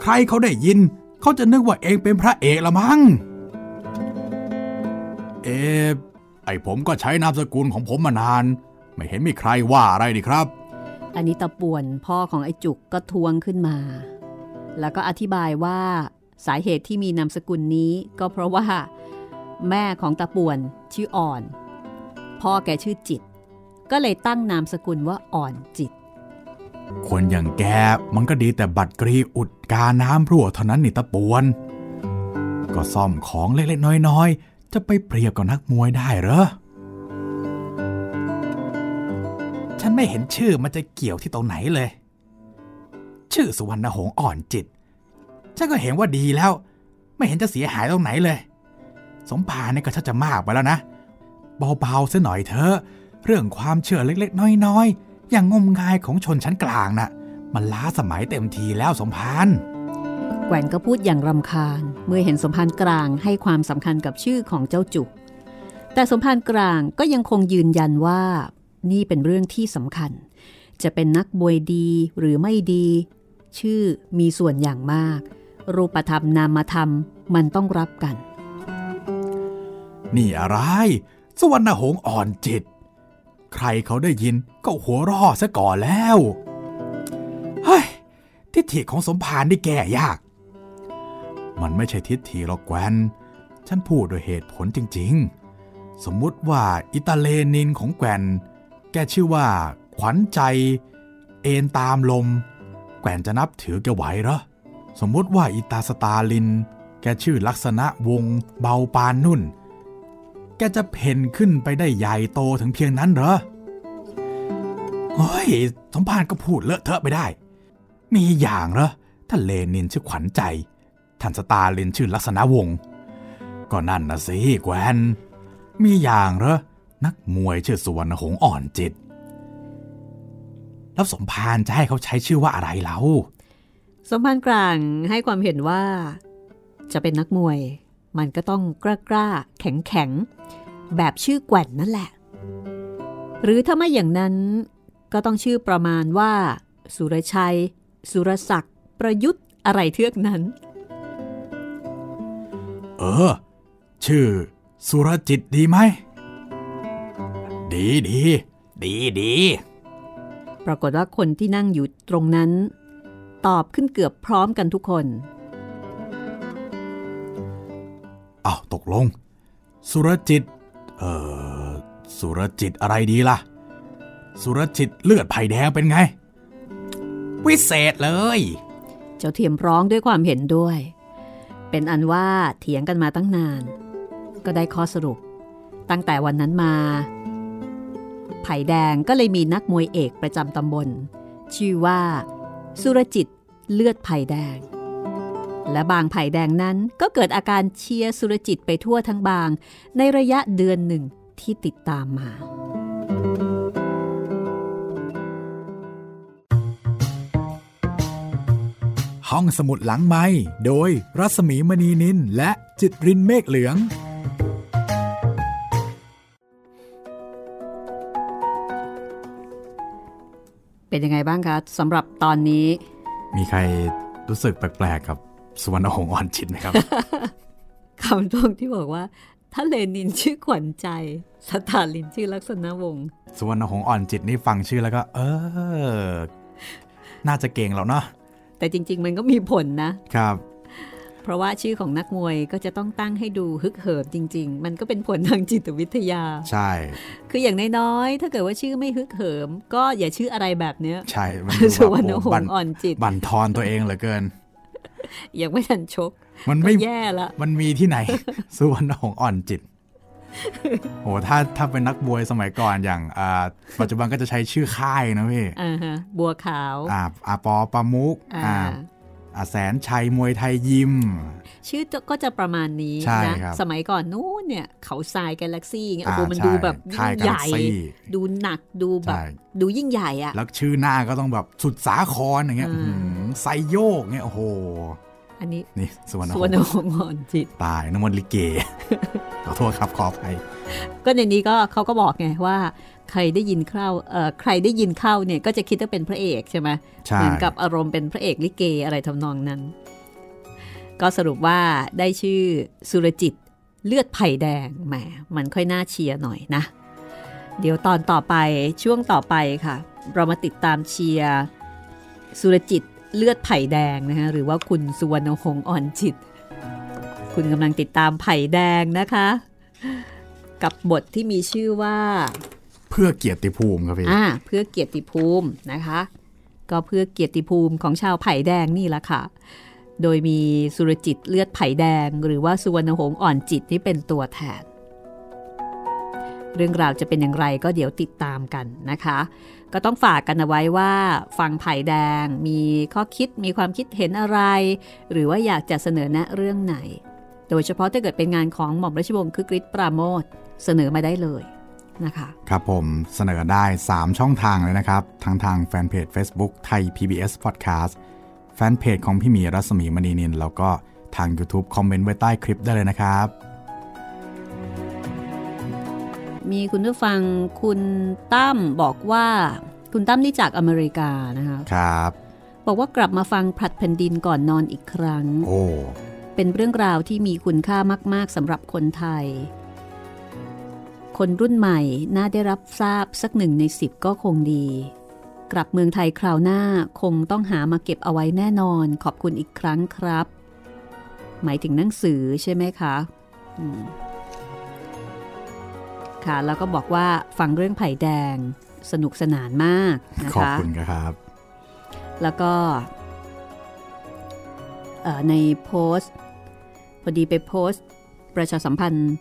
ใครเขาได้ยิน เขาจะนึกว่าเองเป็นพระเอกละมั้ง เอไอผมก็ใช้นามสกุลของผมมานาน ไม่เห็นมีใครว่าอะไรนี่ครับ อันนี้ตะป่วนพ่อของไอจุกก็ทวงขึ้นมา แล้วก็อธิบายว่าสาเหตุที่มีนามสกุลนี้ก็เพราะว่า แม่ของตะป่วนชื่ออ่อน พ่อแกชื่อจิต ก็เลยตั้งนามสกุลว่าอ่อนจิต คนอย่างแกมันก็ดีแต่บัตรกรีอุดกาน้ำรั่วเท่านั้นนี่ตะปวน ก็ซ่อมของเล็กๆน้อยๆ จะไปเปรียบกับนักมวยได้เหรอ ฉันไม่เห็นชื่อมันจะเกี่ยวที่ตรงไหนเลย ชื่อสุวรรณหงษ์อ่อนจิต ฉันก็เห็นว่าดีแล้ว ไม่เห็นจะเสียหายตรงไหนเลย สมภารเนี่ยก็ชักจะมากไปแล้วนะ เบาๆซะหน่อยเถอะ เรื่องความเชื่อเล็กๆ น้อยๆ อย่างงมงายของชนชั้นกลางน่ะ มันล้าสมัยเต็มทีแล้วสมภารแกว่นก็พูดอย่างรำคาญ เมื่อเห็นสมภารกลางให้ความสำคัญกับชื่อของเจ้าจุก แต่สมภารกลางก็ยังคงยืนยันว่า นี่เป็นเรื่องที่สำคัญ จะเป็นนักบวยดีหรือไม่ดี ชื่อมีส่วนอย่างมาก รูปธรรมนามธรรมมันต้องรับกัน นี่อะไรสวรรณหงส์อ่อนจิต ใครเขาได้ยินก็หัวเรอซะก่อนแล้ว เฮ้ย ทิฏฐิของสมภารนี่แก้ยาก มันไม่ใช่ทิฏฐิหรอกแกวนฉันพูดโดยเหตุผลจริง ๆ สมมุติว่าอิตาเลนินของแกวนแกชื่อว่า ขวัญใจ เอนตามลม แกวนจะนับถือแกไหวเหรอ สมมุติว่าอิตาสตาลิน แกชื่อลักษณะวงเบาปานนุ่น กจะเพ่นขึ้นไปได้ใหญ่โตถึงเพียงนั้นเหรอเฮ้ยสมภารก็พูดเลอะเทอะไปได้ มีอย่างเหรอท่านเลนินชื่อขวัญใจ ท่านสตาลินชื่อลักษณะวงศ์ก็นั่นนะสิแกวนมีอย่างเหรอนักมวยชื่อสุวรรณหงส์อ่อนจิต แล้วสมภารจะให้เขาใช้ชื่อว่าอะไรเล่าสมภารกลางให้ความเห็นว่า จะเป็นนักมวย มันก็ต้องกล้ากล้าแข็งแข็งๆแบบชื่อแกว่นนั่นแหละ หรือถ้าไม่อย่างนั้นก็ต้องชื่อประมาณว่า สุรชัย สุรศักดิ์ประยุทธ์อะไรเทือกนั้น เออ ชื่อ สุรจิตดีไหม ดีดี ดีดี ปรากฏว่าคนที่นั่งอยู่ตรงนั้น ตอบขึ้นเกือบพร้อมกันทุกคน อ้าวตกลง สุรจิต เอ่อ สุรจิตอะไรดีล่ะ สุรจิตเลือดไผ่แดงเป็นไง วิเศษเลย เจ้าเทียมร้องด้วยความเห็นด้วย เป็นอันว่าเถียงกันมาตั้งนาน ก็ได้ข้อสรุป ตั้งแต่วันนั้นมา ไผ่แดงก็เลยมีนักมวยเอกประจำตำบล ชื่อว่า สุรจิตเลือดไผ่แดง และบางไผ่แดงนั้นก็เกิดอาการเชียร์สุรจิตไปทั่วทั้งบาง ในระยะเดือนหนึ่งที่ติดตามมา ห้องสมุดหลังไม้โดยรัสมีมณีนินและจิตรินเมฆเหลืองเป็นยังไงบ้างคะสำหรับตอนนี้ มีใครรู้สึกแปลกๆกับ สุวรรณหงส์อ่อนจิตไหมครับคำตรงที่บอกว่า ถ้าเลนินชื่อขวัญใจสตาลินชื่อลักษณะวงศ์สุวรรณหงส์อ่อนจิตนี่ฟังชื่อแล้วก็ เออ น่าจะเก่งแล้วเนาะแต่จริง ๆ มันก็มีผลนะครับ เพราะว่าชื่อของนักมวยก็จะต้องตั้งให้ดูฮึกเหิมจริง ๆ มันก็เป็นผลทางจิตวิทยา ใช่ คืออย่างน้อยๆถ้าเกิดว่าชื่อไม่ฮึกเหิม ก็อย่าชื่ออะไรแบบเนี้ย ใช่ มันดูสุแบบวรรณโอ้หบังนส์อ่อนจิตบันทอนตัวเองเหลือเกิน ยังไม่ทันชก มันก็ไม่แย่ละ มันมีที่ไหนสุวรรณหงส์อ่อนจิตโหถ้าถ้าเป็นนักบวยสมัยก่อนอย่างอ่าปัจจุบันก็จะใช้ชื่อค่ายนะพี่อ่าฮะบัวขาว อ่าอาปอปามุกอ่าอ่าอา แสนชัยมวยไทยยิม ชื่อก็จะประมาณนี้ใช่นะครับสมัยก่อนนู้นเนี่ยเขาทรายกาแล็กซี่เงี้ยโอ้โหอ่ามันใช่ดูแบบค่ายยิ่งใหญ่ Galaxy ดูหนักดูแบบใช่ดูยิ่งใหญ่อะแล้วชื่อหน้าก็ต้องแบบสุดสาครอย่างเงี้ยอ่าอื้อหือไซโยกเงี้ยโอ้โห อันนี้นี่สุวรรณหสงวนส์หงส์อ่อนจิตตายน้ำมันลิเกขอโทษครับขออภัยก็ในนี้ก็เขาก็บอกไงว่า ใครได้ยินเข้าเอ่อใครได้ยินเข้าเนี่ยก็จะคิดว่าเป็นพระเอกใช่ไหมใช่เหมือนกับอารมณ์เป็นพระเอกลิเกอะไรทำนองนั้น ก็สรุปว่าได้ชื่อสุรจิตเลือดไผ่แดงแหมมันค่อยน่าเชียร์หน่อยนะ เดี๋ยวตอนต่อไปช่วงต่อไปค่ะ เรามาติดตามเชียร์สุรจิตเลือดไผ่แดงนะคะหรือว่าคุณสุวรรณหงส์อ่อนจิต คุณกำลังติดตามไผ่แดงนะคะ กับบทที่มีชื่อว่า เพื่อเกียรติภูมิครับพี่อ่าเพื่อเกียรติภูมินะคะ ก็เพื่อเกียรติภูมิของชาวไผ่แดงนี่แหละค่ะ โดยมีสุรจิตเลือดไผ่แดง หรือว่าสุวรรณหงส์อ่อนจิตนี่เป็นตัวแทนเรื่องราวจะเป็นอย่างไรก็เดี๋ยวติดตามกันนะคะ ก็ต้องฝากกันเอาไว้ว่าฟังไผ่แดงมีข้อคิดมีความคิดเห็นอะไร หรือว่าอยากจะเสนอแนะเรื่องไหน โดยเฉพาะถ้าเกิดเป็นงานของหม่อมราชวงศ์คึกฤทธิ์ปราโมทเสนอมาได้เลย นะคะครับผมเสนอได้ 3 ช่องทางเลยนะครับ ทั้งทางแฟนเพจ Facebook ไทย PBS Podcast แฟนเพจของพี่หมีรัศมีมณีนิน แล้วก็ทาง YouTube คอมเมนต์ไว้ใต้คลิปได้เลยนะครับ มีคุณผู้ฟังคุณตั้มบอกว่าคุณตั้มนี่จากอเมริกานะคะครับ บอกว่ากลับมาฟังผลัดแผ่นดินก่อนนอนอีกครั้ง โอ้เป็นเรื่องราวที่มีคุณค่ามาก ๆสำหรับคนไทย คนรุ่นใหม่น่าได้รับทราบสักหนึ่งในสิบก็คงดี กลับเมืองไทยคราวหน้าคงต้องหามาเก็บเอาไว้แน่นอนขอบคุณอีกครั้งครับ หมายถึงหนังสือใช่ไหมคะอืมค่ะแล้วก็บอกว่าฟังเรื่องไผ่แดงสนุกสนานมากนะขอบคะคุณครับ แล้วก็เอ่อในโพสต์พอดีไปโพสต์ ประชาสัมพันธ์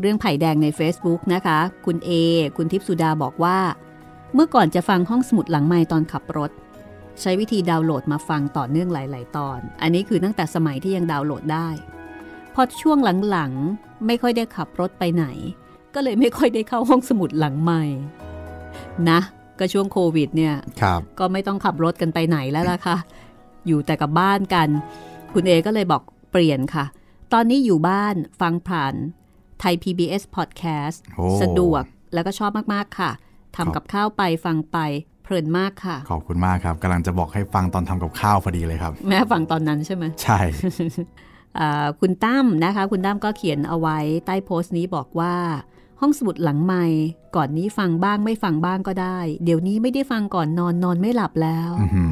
เรื่องไผ่แดงใน Facebook นะคะ คุณเอคุณทิพย์สุดาบอกว่า เมื่อก่อนจะฟังห้องสมุดหลังไม้ตอนขับรถ ใช้วิธีดาวน์โหลดมาฟังต่อเนื่องหลาย ๆ ตอน อันนี้คือตั้งแต่สมัยที่ยังดาวน์โหลดได้ พอช่วงหลัง ๆ ไม่ค่อยได้ขับรถไปไหน ก็เลยไม่ค่อยได้เข้าห้องสมุดหลังไม้นะก็ช่วงโควิดเนี่ยครับก็ไม่ต้องขับรถกันไปไหนแล้วล่ะค่ะ อยู่แต่กับบ้านกัน คุณเอก็เลยบอกเปลี่ยนค่ะ ตอนนี้อยู่บ้านฟังผ่านไทย PBS Podcast โอ้สะดวกแล้วก็ชอบมาก ๆ ค่ะทำกับข้าวไปฟังไปเพลินมากค่ะ ขอบคุณมากครับกำลังจะบอกให้ฟังตอนทำกับข้าวพอดีเลยครับ แม่ฟังตอนนั้นใช่ไหมใช่อ่าคุณตั้มนะคะ คุณตั้มก็เขียนเอาไว้ใต้โพสต์นี้บอกว่า ห้องสมุดหลังใหม่ก่อนนี้ฟังบ้างไม่ฟังบ้างก็ได้ เดี๋ยวนี้ไม่ได้ฟังก่อนนอนนอนไม่หลับแล้วอื้อหื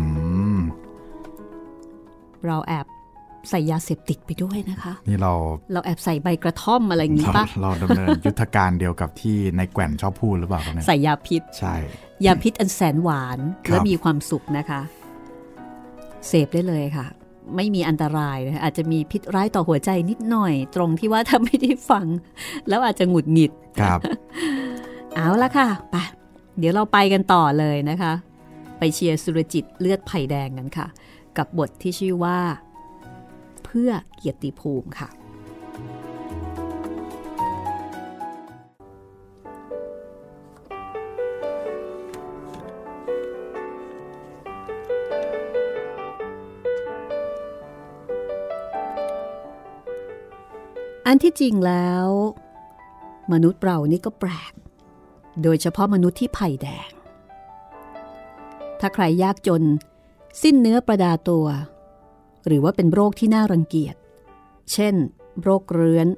อเราแอบ ใส่ยาเสพติดไปด้วยนะคะ นี่เราเราแอบใส่ใบกระท่อมอะไรอย่างนี้เราปะเราดำเนินยุทธการเดียวกับที่ในแกว่นชอบพูดหรือเปล่าครับเนี่ยใส่ยาพิษใช่ ยาพิษอันแสนหวานครับและมีความสุขนะคะ เสพได้เลยค่ะ ไม่มีอันตรายนะอาจจะมีพิษร้ายต่อหัวใจนิดหน่อย ตรงที่ว่าถ้าไม่ได้ฟัง แล้วอาจจะหงุดหงิดครับ เอาละค่ะไปเดี๋ยวเราไปกันต่อเลยนะคะ ไปเชียร์สุรจิตเลือดไผ่แดงกันค่ะ กับบทที่ชื่อว่าเพื่อเกียรติภูมิค่ะ อันที่จริงแล้ว มนุษย์เรานี่ก็แปลก โดยเฉพาะมนุษย์ที่ไผ่แดง ถ้าใครยากจน สิ้นเนื้อประดาตัว หรือว่าเป็นโรคที่น่ารังเกียจ เช่น โรคเรื้อน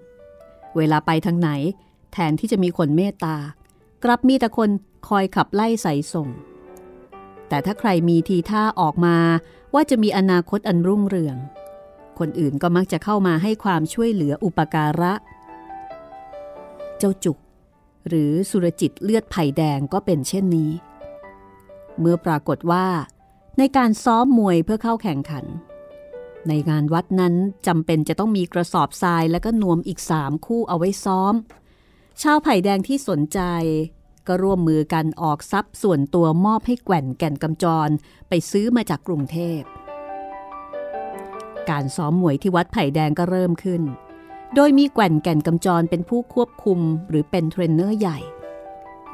เวลาไปทางไหน แทนที่จะมีคนเมตตากลับมีแต่คนคอยขับไล่ใส่ส่ง แต่ถ้าใครมีทีท่าออกมาว่าจะมีอนาคตอันรุ่งเรือง คนอื่นก็มักจะเข้ามาให้ความช่วยเหลืออุปการะ เจ้าจุก หรือสุรจิตเลือดไผ่แดงก็เป็นเช่นนี้ เมื่อปรากฏว่า ในการซ้อมมวยเพื่อเข้าแข่งขัน ในงานวัดนั้นจำเป็นจะต้องมีกระสอบทรายและก็นวมอีกสามคู่เอาไว้ซ้อม ชาวไผ่แดงที่สนใจ ก็ร่วมมือกันออกทรัพย์ส่วนตัวมอบให้แก่นแก่นกำจร ไปซื้อมาจากกรุงเทพ การซ้อมมวยที่วัดไผ่แดงก็เริ่มขึ้น โดยมีแก่นแก่นกำจรเป็นผู้ควบคุมหรือเป็นเทรนเนอร์ใหญ่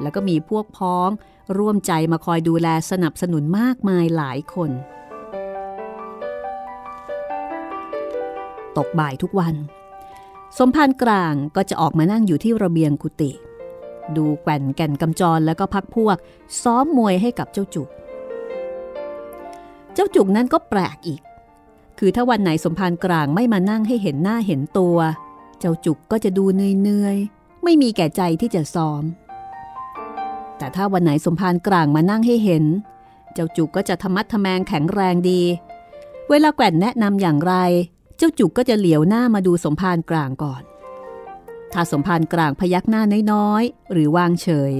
แล้วก็มีพวกพ้องร่วมใจมาคอยดูแลสนับสนุนมากมายหลายคน ตกบ่ายทุกวัน สมภารกลางก็จะออกมานั่งอยู่ที่ระเบียงกุฏิดูแก่นแก่นกำจรแล้วก็พักพวก ซ้อมมวยให้กับเจ้าจุก เจ้าจุกนั้นก็แปลกอีก คือถ้าวันไหนสมภารกลางไม่มานั่งให้เห็นหน้าเห็นตัว เจ้าจุกก็จะดูเหนื่อยๆ ไม่มีแก่ใจที่จะซ้อม แต่ถ้าวันไหนสมภารกลางมานั่งให้เห็น เจ้าจุกก็จะทะมัดทะแมงแข็งแรงดี เวลาแก่นแนะนำอย่างไร จ้าจุกก็จะเหลียวหน้ามาดูสมภารกลางก่อน ถ้าสมภารกลางพยักหน้าน้อยๆ หรือวางเฉย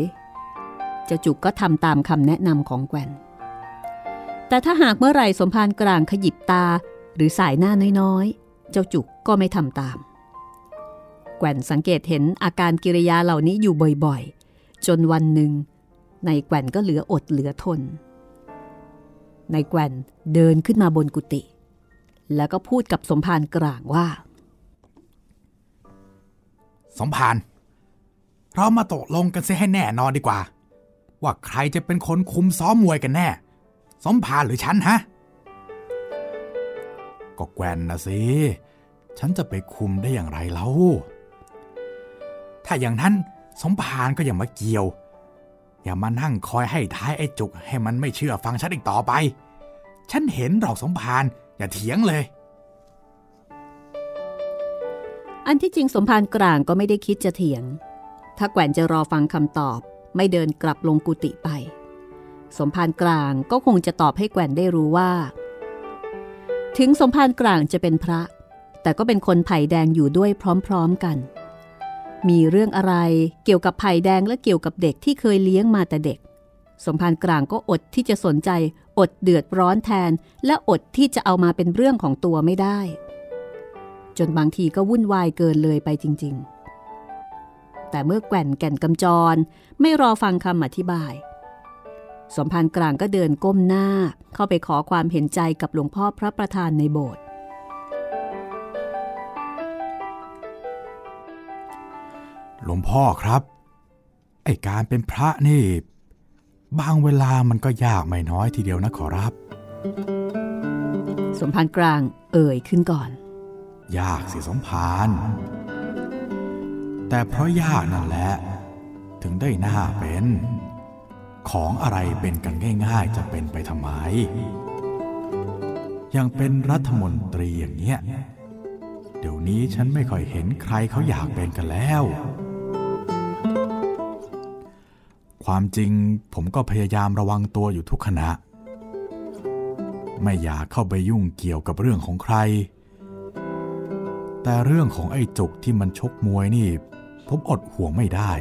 เจ้าจุกก็ทำตามคำแนะนำของแก่นแต่ถ้าหากเมื่อไหร่สมภารกลางขยิบตาหรือสายหน้าน้อยๆ เจ้าจุกก็ไม่ทำตาม แก่นสังเกตเห็นอาการกิริยาเหล่านี้อยู่บ่อยๆ จนวันหนึ่ง ในแก่นก็เหลืออดเหลือทน ในแก่นเดินขึ้นมาบนกุฏิ แล้วก็พูดกับสมภารกลางว่า สมพานเรามาตกลงกันเสียให้แน่นอนดีกว่า ว่าใครจะเป็นคนคุมซ้อมมวยกันแน่ สมพานหรือฉันฮะ ก็แกวนนะสิ ฉันจะไปคุมได้อย่างไรเล่าถ้าอย่างนั้นสมภารก็อย่ามาเกี่ยว อย่ามานั่งคอยให้ท้ายไอ้จุกให้มันไม่เชื่อฟังฉันอีกต่อไป ฉันเห็นดอกสมภาร อย่าเถียงเลย อันที่จริงสมภารกลางก็ไม่ได้คิดจะเถียง ถ้าแกว่นจะรอฟังคำตอบ ไม่เดินกลับลงกุฏิไป สมภารกลางก็คงจะตอบให้แกว่นได้รู้ว่า ถึงสมภารกลางจะเป็นพระ แต่ก็เป็นคนไผ่แดงอยู่ด้วยพร้อมๆกัน มีเรื่องอะไรเกี่ยวกับไผ่แดงและเกี่ยวกับเด็กที่เคยเลี้ยงมาแต่เด็กสมภารกลางก็อดที่จะสนใจ อดเดือดร้อนแทน และอดที่จะเอามาเป็นเรื่องของตัวไม่ได้ จนบางทีก็วุ่นวายเกินเลยไปจริง ๆ แต่เมื่อแก่นแก่นกำจร ไม่รอฟังคำอธิบาย สมภารกลางก็เดินก้มหน้าเข้าไปขอความเห็นใจกับหลวงพ่อพระประธานในโบสถ์หลวงพ่อครับ ไอการเป็นพระนี่ บางเวลามันก็ยากไม่น้อยทีเดียวนะขอรับ สมภารกลางเอ่ยขึ้นก่อน ยากสิสมภารแต่เพราะยากนั่นแหละ ถึงได้หน้าเป็น ของอะไรเป็นกันง่ายๆ จะเป็นไปทำไม ยังเป็นรัฐมนตรีอย่างเนี้ย เดี๋ยวนี้ฉันไม่ค่อยเห็นใครเขาอยากเป็นกันแล้ว ความจริงผมก็พยายามระวังตัวอยู่ทุกขณะ ไม่อยากเข้าไปยุ่งเกี่ยวกับเรื่องของใคร แต่เรื่องของไอ้จุกที่มันชกมวยนี่ ผมอดห่วงไม่ได้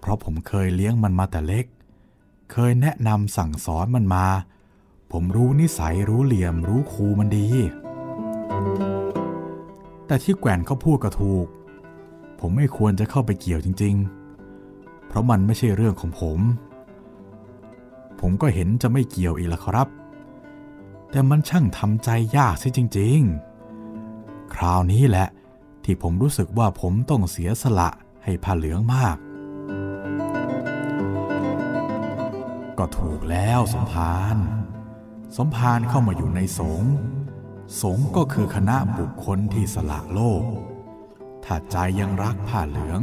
เพราะผมเคยเลี้ยงมันมาแต่เล็ก เคยแนะนำสั่งสอนมันมา ผมรู้นิสัยรู้เหลี่ยมรู้ครูมันดี แต่ที่แกว่นเขาพูดก็ถูก ผมไม่ควรจะเข้าไปเกี่ยวจริง ๆ เพราะมันไม่ใช่เรื่องของผม ผมก็เห็นจะไม่เกี่ยวอีกละครับ แต่มันช่างทำใจยากซิจริง ๆ คราวนี้แหละที่ผมรู้สึกว่าผมต้องเสียสละให้ผ้าเหลืองมาก ก็ถูกแล้วสมภารสมภารเข้ามาอยู่ในสงฆ์สงฆ์ก็คือคณะบุคคลที่สละโลก ถ้าใจยังรักผ้าเหลือง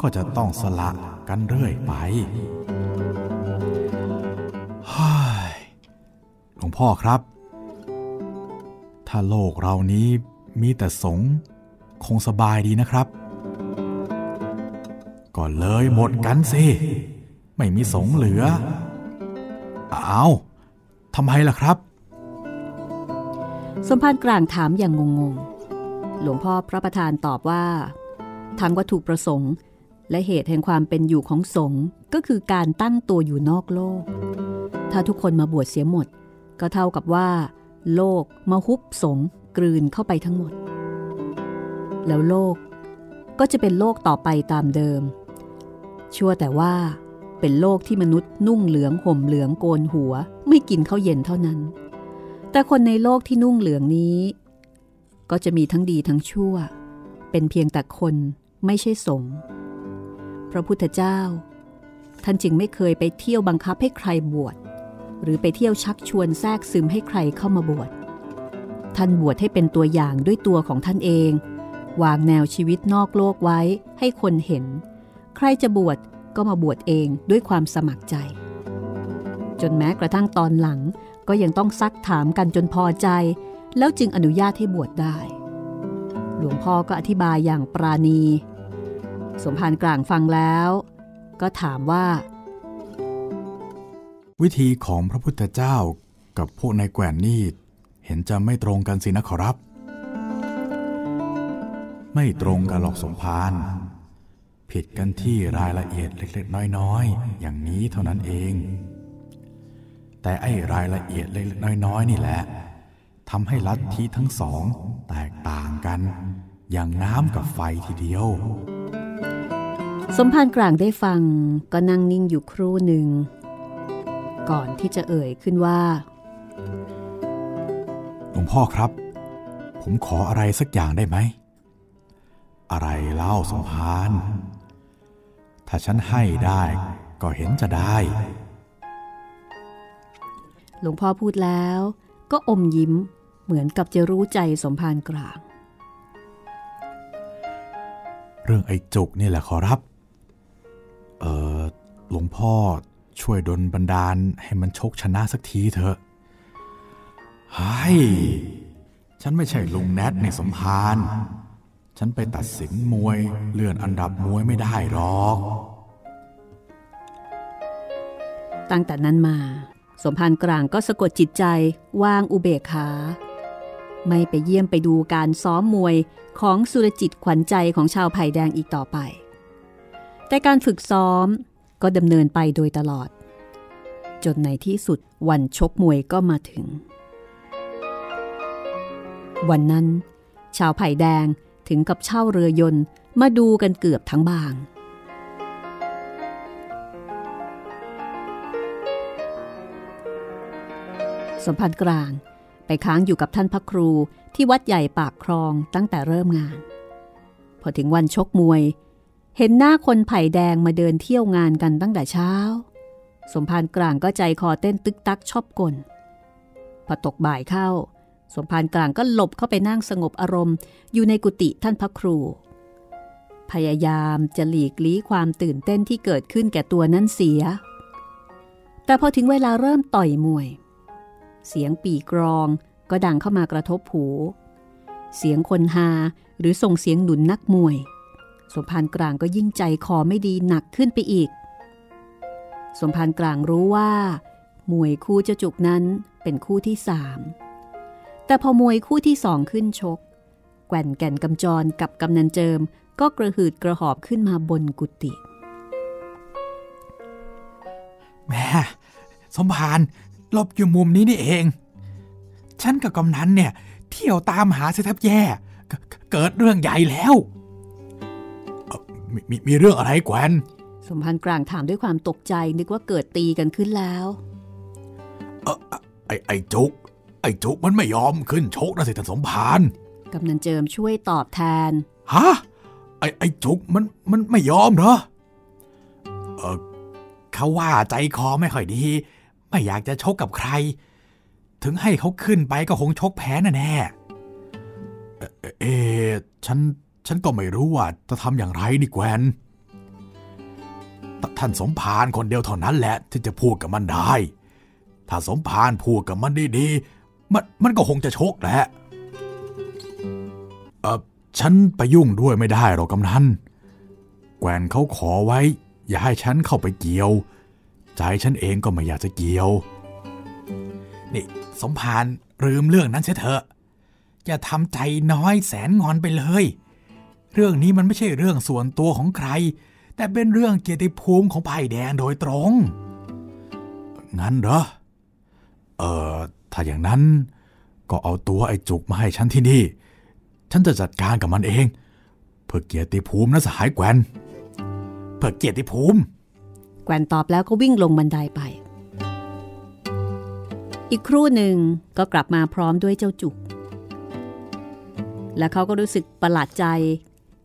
ก็จะต้องสละ กันเรื่อยไปหลวงพ่อครับ ถ้าโลกเรานี้มีแต่สงคงสบายดีนะครับ ก็เลยหมดกันสิ ไม่มีสงเหลือ อ้าวทำไมล่ะครับ สมภารกลางถามอย่างงงๆ หลวงพ่อพระประธานตอบว่าทำวัตถุประสงค์ และเหตุแห่งความเป็นอยู่ของสงฆ์ก็คือการตั้งตัวอยู่นอกโลก ถ้าทุกคนมาบวชเสียหมด ก็เท่ากับว่า โลกมาฮุบสงฆ์กลืนเข้าไปทั้งหมด แล้วโลกก็จะเป็นโลกต่อไปตามเดิม ชั่วแต่ว่าเป็นโลกที่มนุษย์นุ่งเหลืองห่มเหลืองโกนหัว ไม่กินข้าวเย็นเท่านั้น แต่คนในโลกที่นุ่งเหลืองนี้ ก็จะมีทั้งดีทั้งชั่ว เป็นเพียงแต่คนไม่ใช่สงฆ์ พระพุทธเจ้า ท่านจึงไม่เคยไปเที่ยวบังคับให้ใครบวช หรือไปเที่ยวชักชวนแทรกซึมให้ใครเข้ามาบวช ท่านบวชให้เป็นตัวอย่างด้วยตัวของท่านเอง วางแนวชีวิตนอกโลกไว้ให้คนเห็น ใครจะบวชก็มาบวชเองด้วยความสมัครใจ จนแม้กระทั่งตอนหลังก็ยังต้องซักถามกันจนพอใจ แล้วจึงอนุญาตให้บวชได้ หลวงพ่อก็อธิบายอย่างปราณี สมภารกลางฟังแล้ว ก็ถามว่า วิธีของพระพุทธเจ้ากับพวกนายแกว่นนี่เห็นจะไม่ตรงกันสินะขอรับ ไม่ตรงกันหรอกสมภารผิดกันที่รายละเอียดเล็กๆ น้อยๆ อย่างนี้เท่านั้นเอง แต่ไอ้รายละเอียดเล็กๆน้อยๆ นี่แหละทำให้ลัทธิทั้งสองแตกต่างกัน อย่างน้ำกับไฟทีเดียว สมภารกลางได้ฟังก็นั่งนิ่งอยู่ครู่หนึ่ง ก่อนที่จะเอ่ยขึ้นว่า หลวงพ่อครับ ผมขออะไรสักอย่างได้ไหม อะไรเล่าสมภารถ้าฉันให้ได้ก็เห็นจะได้ หลวงพ่อพูดแล้วก็อมยิ้มเหมือนกับจะรู้ใจสมภารกลาง เรื่องไอ้จุกนี่แหละขอรับเออ หลวงพ่อช่วยดลบันดาลให้มันชกชนะสักทีเถอะไฮ้ฉันไม่ใช่ลุงแนทในสมภารฉันไปตัดสินมวยเลื่อนอันดับมวยไม่ได้หรอก ตั้งแต่นั้นมา สมภารกลางก็สะกดจิตใจวางอุเบกขา ไม่ไปเยี่ยมไปดูการซ้อมมวยของสุรจิตขวัญใจของชาวไผ่แดงอีกต่อไป แต่การฝึกซ้อมก็ดำเนินไปโดยตลอด จนในที่สุดวันชกมวยก็มาถึง วันนั้น ชาวไผ่แดงถึงกับเช่าเรือยนต์มาดูกันเกือบทั้งบาง สมพันธ์กลางไปค้างอยู่กับท่านพระครูที่วัดใหญ่ปากคลองตั้งแต่เริ่มงาน พอถึงวันชกมวย เห็นหน้าคนไผ่แดงมาเดินเที่ยวงานกันตั้งแต่เช้า สมภารกลางก็ใจคอเต้นตึกตักชอบกลพอตกบ่ายเข้า สมภารกลางก็หลบเข้าไปนั่งสงบอารมณ์ อยู่ในกุฏิท่านพระครู พยายามจะหลีกลี้ความตื่นเต้นที่เกิดขึ้นแก่ตัวนั้นเสีย แต่พอถึงเวลาเริ่มต่อยมวย เสียงปีกรองก็ดังเข้ามากระทบหู เสียงคนฮาหรือส่งเสียงหนุนนักมวย สมภารกลางก็ยิ่งใจคอไม่ดีหนักขึ้นไปอีก สมภารกลางรู้ว่า มวยคู่เจ้าจุกนั้นเป็นคู่ที่สามแต่พอมวยคู่ที่สองขึ้นชก แก่นแก่นกำจรกับกำนันเจิมก็กระหืดกระหอบขึ้นมาบนกุฏิแม่สมภารหลบอยู่มุมนี้นี่เอง ฉันกับกำนันเนี่ย เที่ยวตามหาเสแทบแย่ เกิดเรื่องใหญ่แล้ว มมีมีเรื่องอะไรแกวนสมภารกลางถามด้วยความตกใจนึกว่าเกิดตีกันขึ้นแล้วเออไอไอจุก ไอจุกมันไม่ยอมขึ้นชกนะสิท่านสมภารกำนันเจิมช่วยตอบแทนฮะไอไอจุกมันมันไม่ยอมเหรอเออเขาว่าใจคอไม่ค่อยดี ไม่อยากจะชกกับใคร ถึงให้เขาขึ้นไปก็คงชกแพ้แน่แน่เอ่อเอะฉัน ฉันก็ไม่รู้ว่าจะทำอย่างไรนี่แกวนท่านสมภารคนเดียวเท่านั้นแหละที่จะพูดกับมันได้ ถ้าสมภารพูดกับมันดีๆมันมันก็คงจะชกแหละเออฉันไปยุ่งด้วยไม่ได้หรอกกำนันแกวนเขาขอไว้ อย่าให้ฉันเข้าไปเกี่ยว ใจฉันเองก็ไม่อยากจะเกี่ยว นี่สมภารลืมเรื่องนั้นเสียเถอะอย่าทำใจน้อยแสนงอนไปเลย เรื่องนี้มันไม่ใช่เรื่องส่วนตัวของใคร แต่เป็นเรื่องเกียรติภูมิของไผ่แดงโดยตรง งั้นเหรอ เออถ้าอย่างนั้น ก็เอาตัวไอ้จุกมาให้ฉันที่นี่ ฉันจะจัดการกับมันเอง เพื่อเกียรติภูมินะสหายแกวน เพื่อเกียรติภูมิ แกวนตอบแล้วก็วิ่งลงบันไดไป อีกครู่หนึ่งก็กลับมาพร้อมด้วยเจ้าจุกและเขาก็รู้สึกประหลาดใจ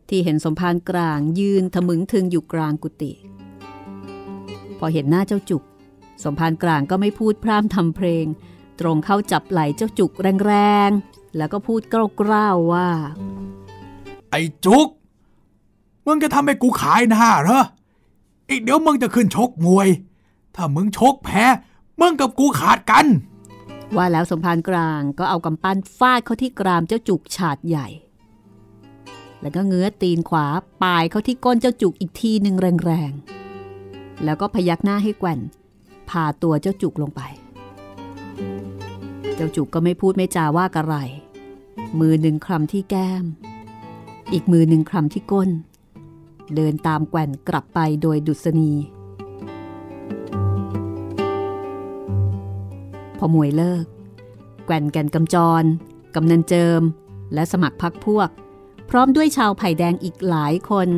ที่เห็นสมภารกลางยืนทะมึงถึงอยู่กลางกุฏิพอเห็นหน้าเจ้าจุก สมภารกลางก็ไม่พูดพร่ำทำเพลง ตรงเข้าจับไหล่เจ้าจุกแรงๆ แล้วก็พูดกล้าวๆว่า ไอ้จุก มึงจะทำให้กูขายหน้าเหรอ อีกเดี๋ยวมึงจะขึ้นชกมวย ถ้ามึงชกแพ้ มึงกับกูขาดกัน ว่าแล้วสมภารกลางก็เอากำปั้นฟาดเข้าที่กรามเจ้าจุกฉาดใหญ่ แล้วก็เงื้อตีนขวาปลายเข้าที่ก้นเจ้าจุกอีกทีหนึ่งแรงๆ แล้วก็พยักหน้าให้แกว่นพาตัวเจ้าจุกลงไป เจ้าจุกก็ไม่พูดไม่จาว่าอะไร มือหนึ่งคลำที่แก้ม อีกมือหนึ่งคลำที่ก้น เดินตามแกว่นกลับไปโดยดุษณี พอมวยเลิก แกว่นแก่นกำจรกำนันเจิม และสมัครพักพวก พร้อมด้วยชาวไผ่แดงอีกหลายคน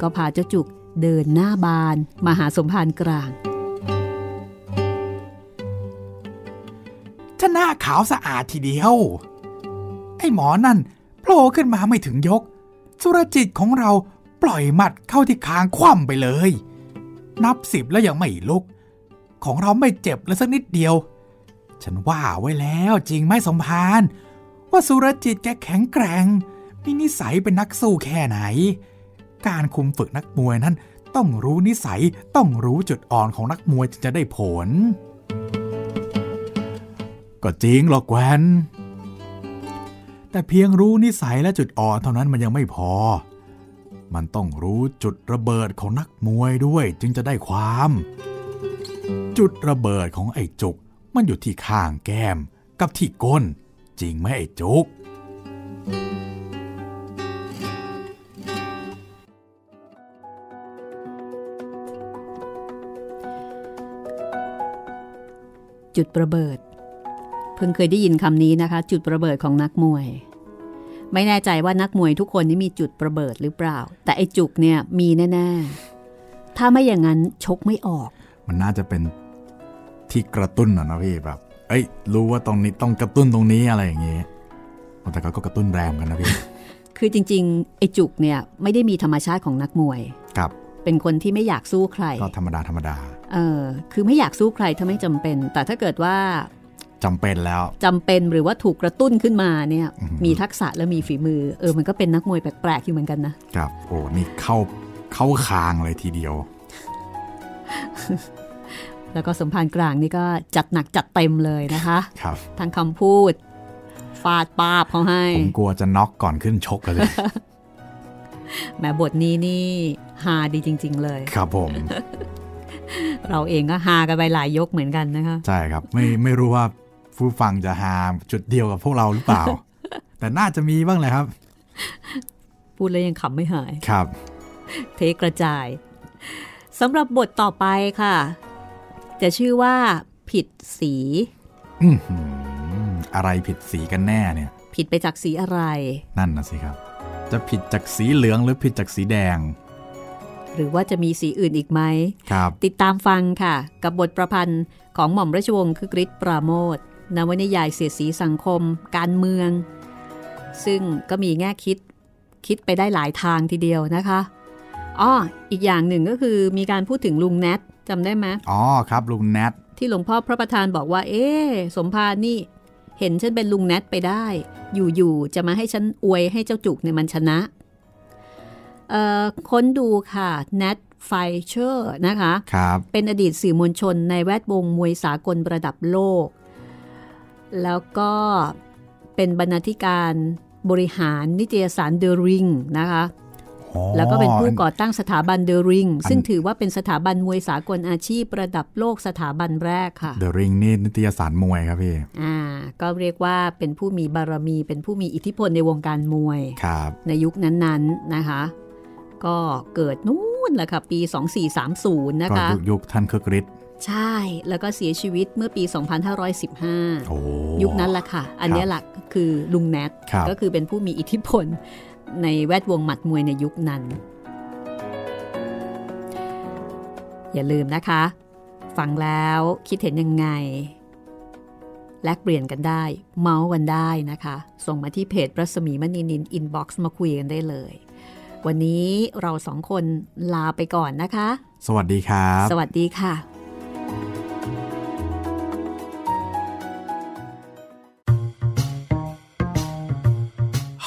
ก็พาเจ้าจุกเดินหน้าบานมาหาสมภารกลางจะหน้าขาวสะอาดทีเดียว ไอ้หมอนั่นโผล่ขึ้นมาไม่ถึงยก สุรจิตของเราปล่อยหมัดเข้าที่คางคว่ำไปเลย นับสิบแล้วยังไม่ลุก ของเราไม่เจ็บเลยสักนิดเดียว ฉันว่าไว้แล้วจริงไหมสมพาน ว่าสุรจิตแกแข็งแกร่ง มีนิสัยเป็นนักสู้แค่ไหน การคุมฝึกนักมวยนั้น ต้องรู้นิสัยต้องรู้จุดอ่อนของนักมวยจึงจะได้ผล ก็จริงหรอกแวนแต่เพียงรู้นิสัยและจุดอ่อนเท่านั้นมันยังไม่พอ มันต้องรู้จุดระเบิดของนักมวยด้วยจึงจะได้ความ จุดระเบิดของไอ้จุก มันอยู่ที่ข้างแก้มกับที่ก้น จริงไหมไอ้จุก จุดระเบิด เพิ่งเคยได้ยินคำนี้นะคะ จุดระเบิดของนักมวย ไม่แน่ใจว่านักมวยทุกคนนี่มีจุดระเบิดหรือเปล่า แต่ไอ้จุกเนี่ยมีแน่ๆ ถ้าไม่อย่างนั้นชกไม่ออก มันน่าจะเป็นที่กระตุ้นอะนะพี่แบบ เอ้ย รู้ว่าตรงนี้ต้องกระตุ้นตรงนี้อะไรอย่างเงี้ยแต่ก็กระตุ้นแรงกันนะพี่ คือจริงๆไอ้จุกเนี่ยไม่ได้มีธรรมชาติของนักมวย ครับ เป็นคนที่ไม่อยากสู้ใคร ก็ธรรมดาธรรมดา เออ คือไม่อยากสู้ใครถ้าไม่จำเป็น แต่ถ้าเกิดว่าจำเป็นแล้วจำเป็นหรือว่าถูกกระตุ้นขึ้นมาเนี่ยอือหือมีทักษะและมีฝีมือ เออ มันก็เป็นนักมวยแปลกๆอยู่เหมือนกันนะ ครับ โอ้ นี่เข้าเข้าคางเลยทีเดียว แล้วก็สมพานกลางนี่ก็จัดหนักจัดเต็มเลยนะคะ ครับ ทางคำพูดฟาดปาบเขาให้ ผมกลัวจะน็อกก่อนขึ้นชกกันเลย แหมบทนี้นี่ฮาดีจริง ๆ เลย ครับผม เราเองก็ฮากันไปหลายยกเหมือนกันนะคะ ใช่ครับ ไม่ไม่รู้ว่าผู้ฟังจะหาจุดเดียวกับพวกเราหรือเปล่า แต่น่าจะมีบ้างแหละครับ พูดแล้วยังขำไม่หาย ครับ เทกระจายสำหรับบทต่อไปค่ะ จะชื่อว่าผิดสีอื้อหืออะไรผิดสีกันแน่เนี่ย ผิดไปจากสีอะไร นั่นนะสิครับ จะผิดจากสีเหลืองหรือผิดจากสีแดง หรือว่าจะมีสีอื่นอีกไหมครับ ติดตามฟังค่ะ กับบทประพันธ์ของหม่อมราชวงศ์คึกฤทธิ์ปราโมทนวนิยายเสียดสีสังคม การเมือง ซึ่งก็มีแง่คิดคิดไปได้หลายทางทีเดียวนะคะอ้ออีกอย่างหนึ่งก็คือมีการพูดถึงลุงแนทจำได้ไหมอ๋อครับลุงแนทที่หลวงพ่อพระประธานบอกว่า เอ๊ะสมภารนี่ เห็นฉันเป็นลุงแนทไปได้ อยู่ๆจะมาให้ฉันอวยให้เจ้าจุกเนี่ยมันชนะเอ่อค้นดูค่ะแนทไฟลเชอร์นะคะครับเป็นอดีตสื่อมวลชนในแวดวงมวยสากลระดับโลก แล้วก็เป็นบรรณาธิการบริหารนิตยสารเดอะริงนะคะอ๋อ แล้วก็เป็นผู้ก่อตั้งสถาบันเดอะริงอันซึ่งถือว่าเป็นสถาบันมวยสากลอาชีพระดับโลกสถาบันแรกค่ะเดอะริงนี่นิตยสารมวยครับพี่อ่าก็เรียกว่าเป็นผู้มีบารมี เป็นผู้มีอิทธิพลในวงการมวยครับในยุคนั้นๆนะคะ ก็เกิดนู่นแหละค่ะปี 2430 นะก็คะยุคยุคท่านคึกฤทธิ์ใช่ แล้วก็เสียชีวิตเมื่อปี 2515โอ้ยุคนั้นแหละค่ะ อันเนี้ยแหละคือลุงแนทครับก็คือเป็นผู้มีอิทธิพล ในแวดวงหมัดมวยในยุคนั้น อย่าลืมนะคะ ฟังแล้วคิดเห็นยังไง แลกเปลี่ยนกันได้ เมาส์กันได้นะคะ ส่งมาที่เพจรัศมีมณีนินอินบ็อกซ์มาคุยกันได้เลย วันนี้เราสองคนลาไปก่อนนะคะ สวัสดีครับ สวัสดีค่ะ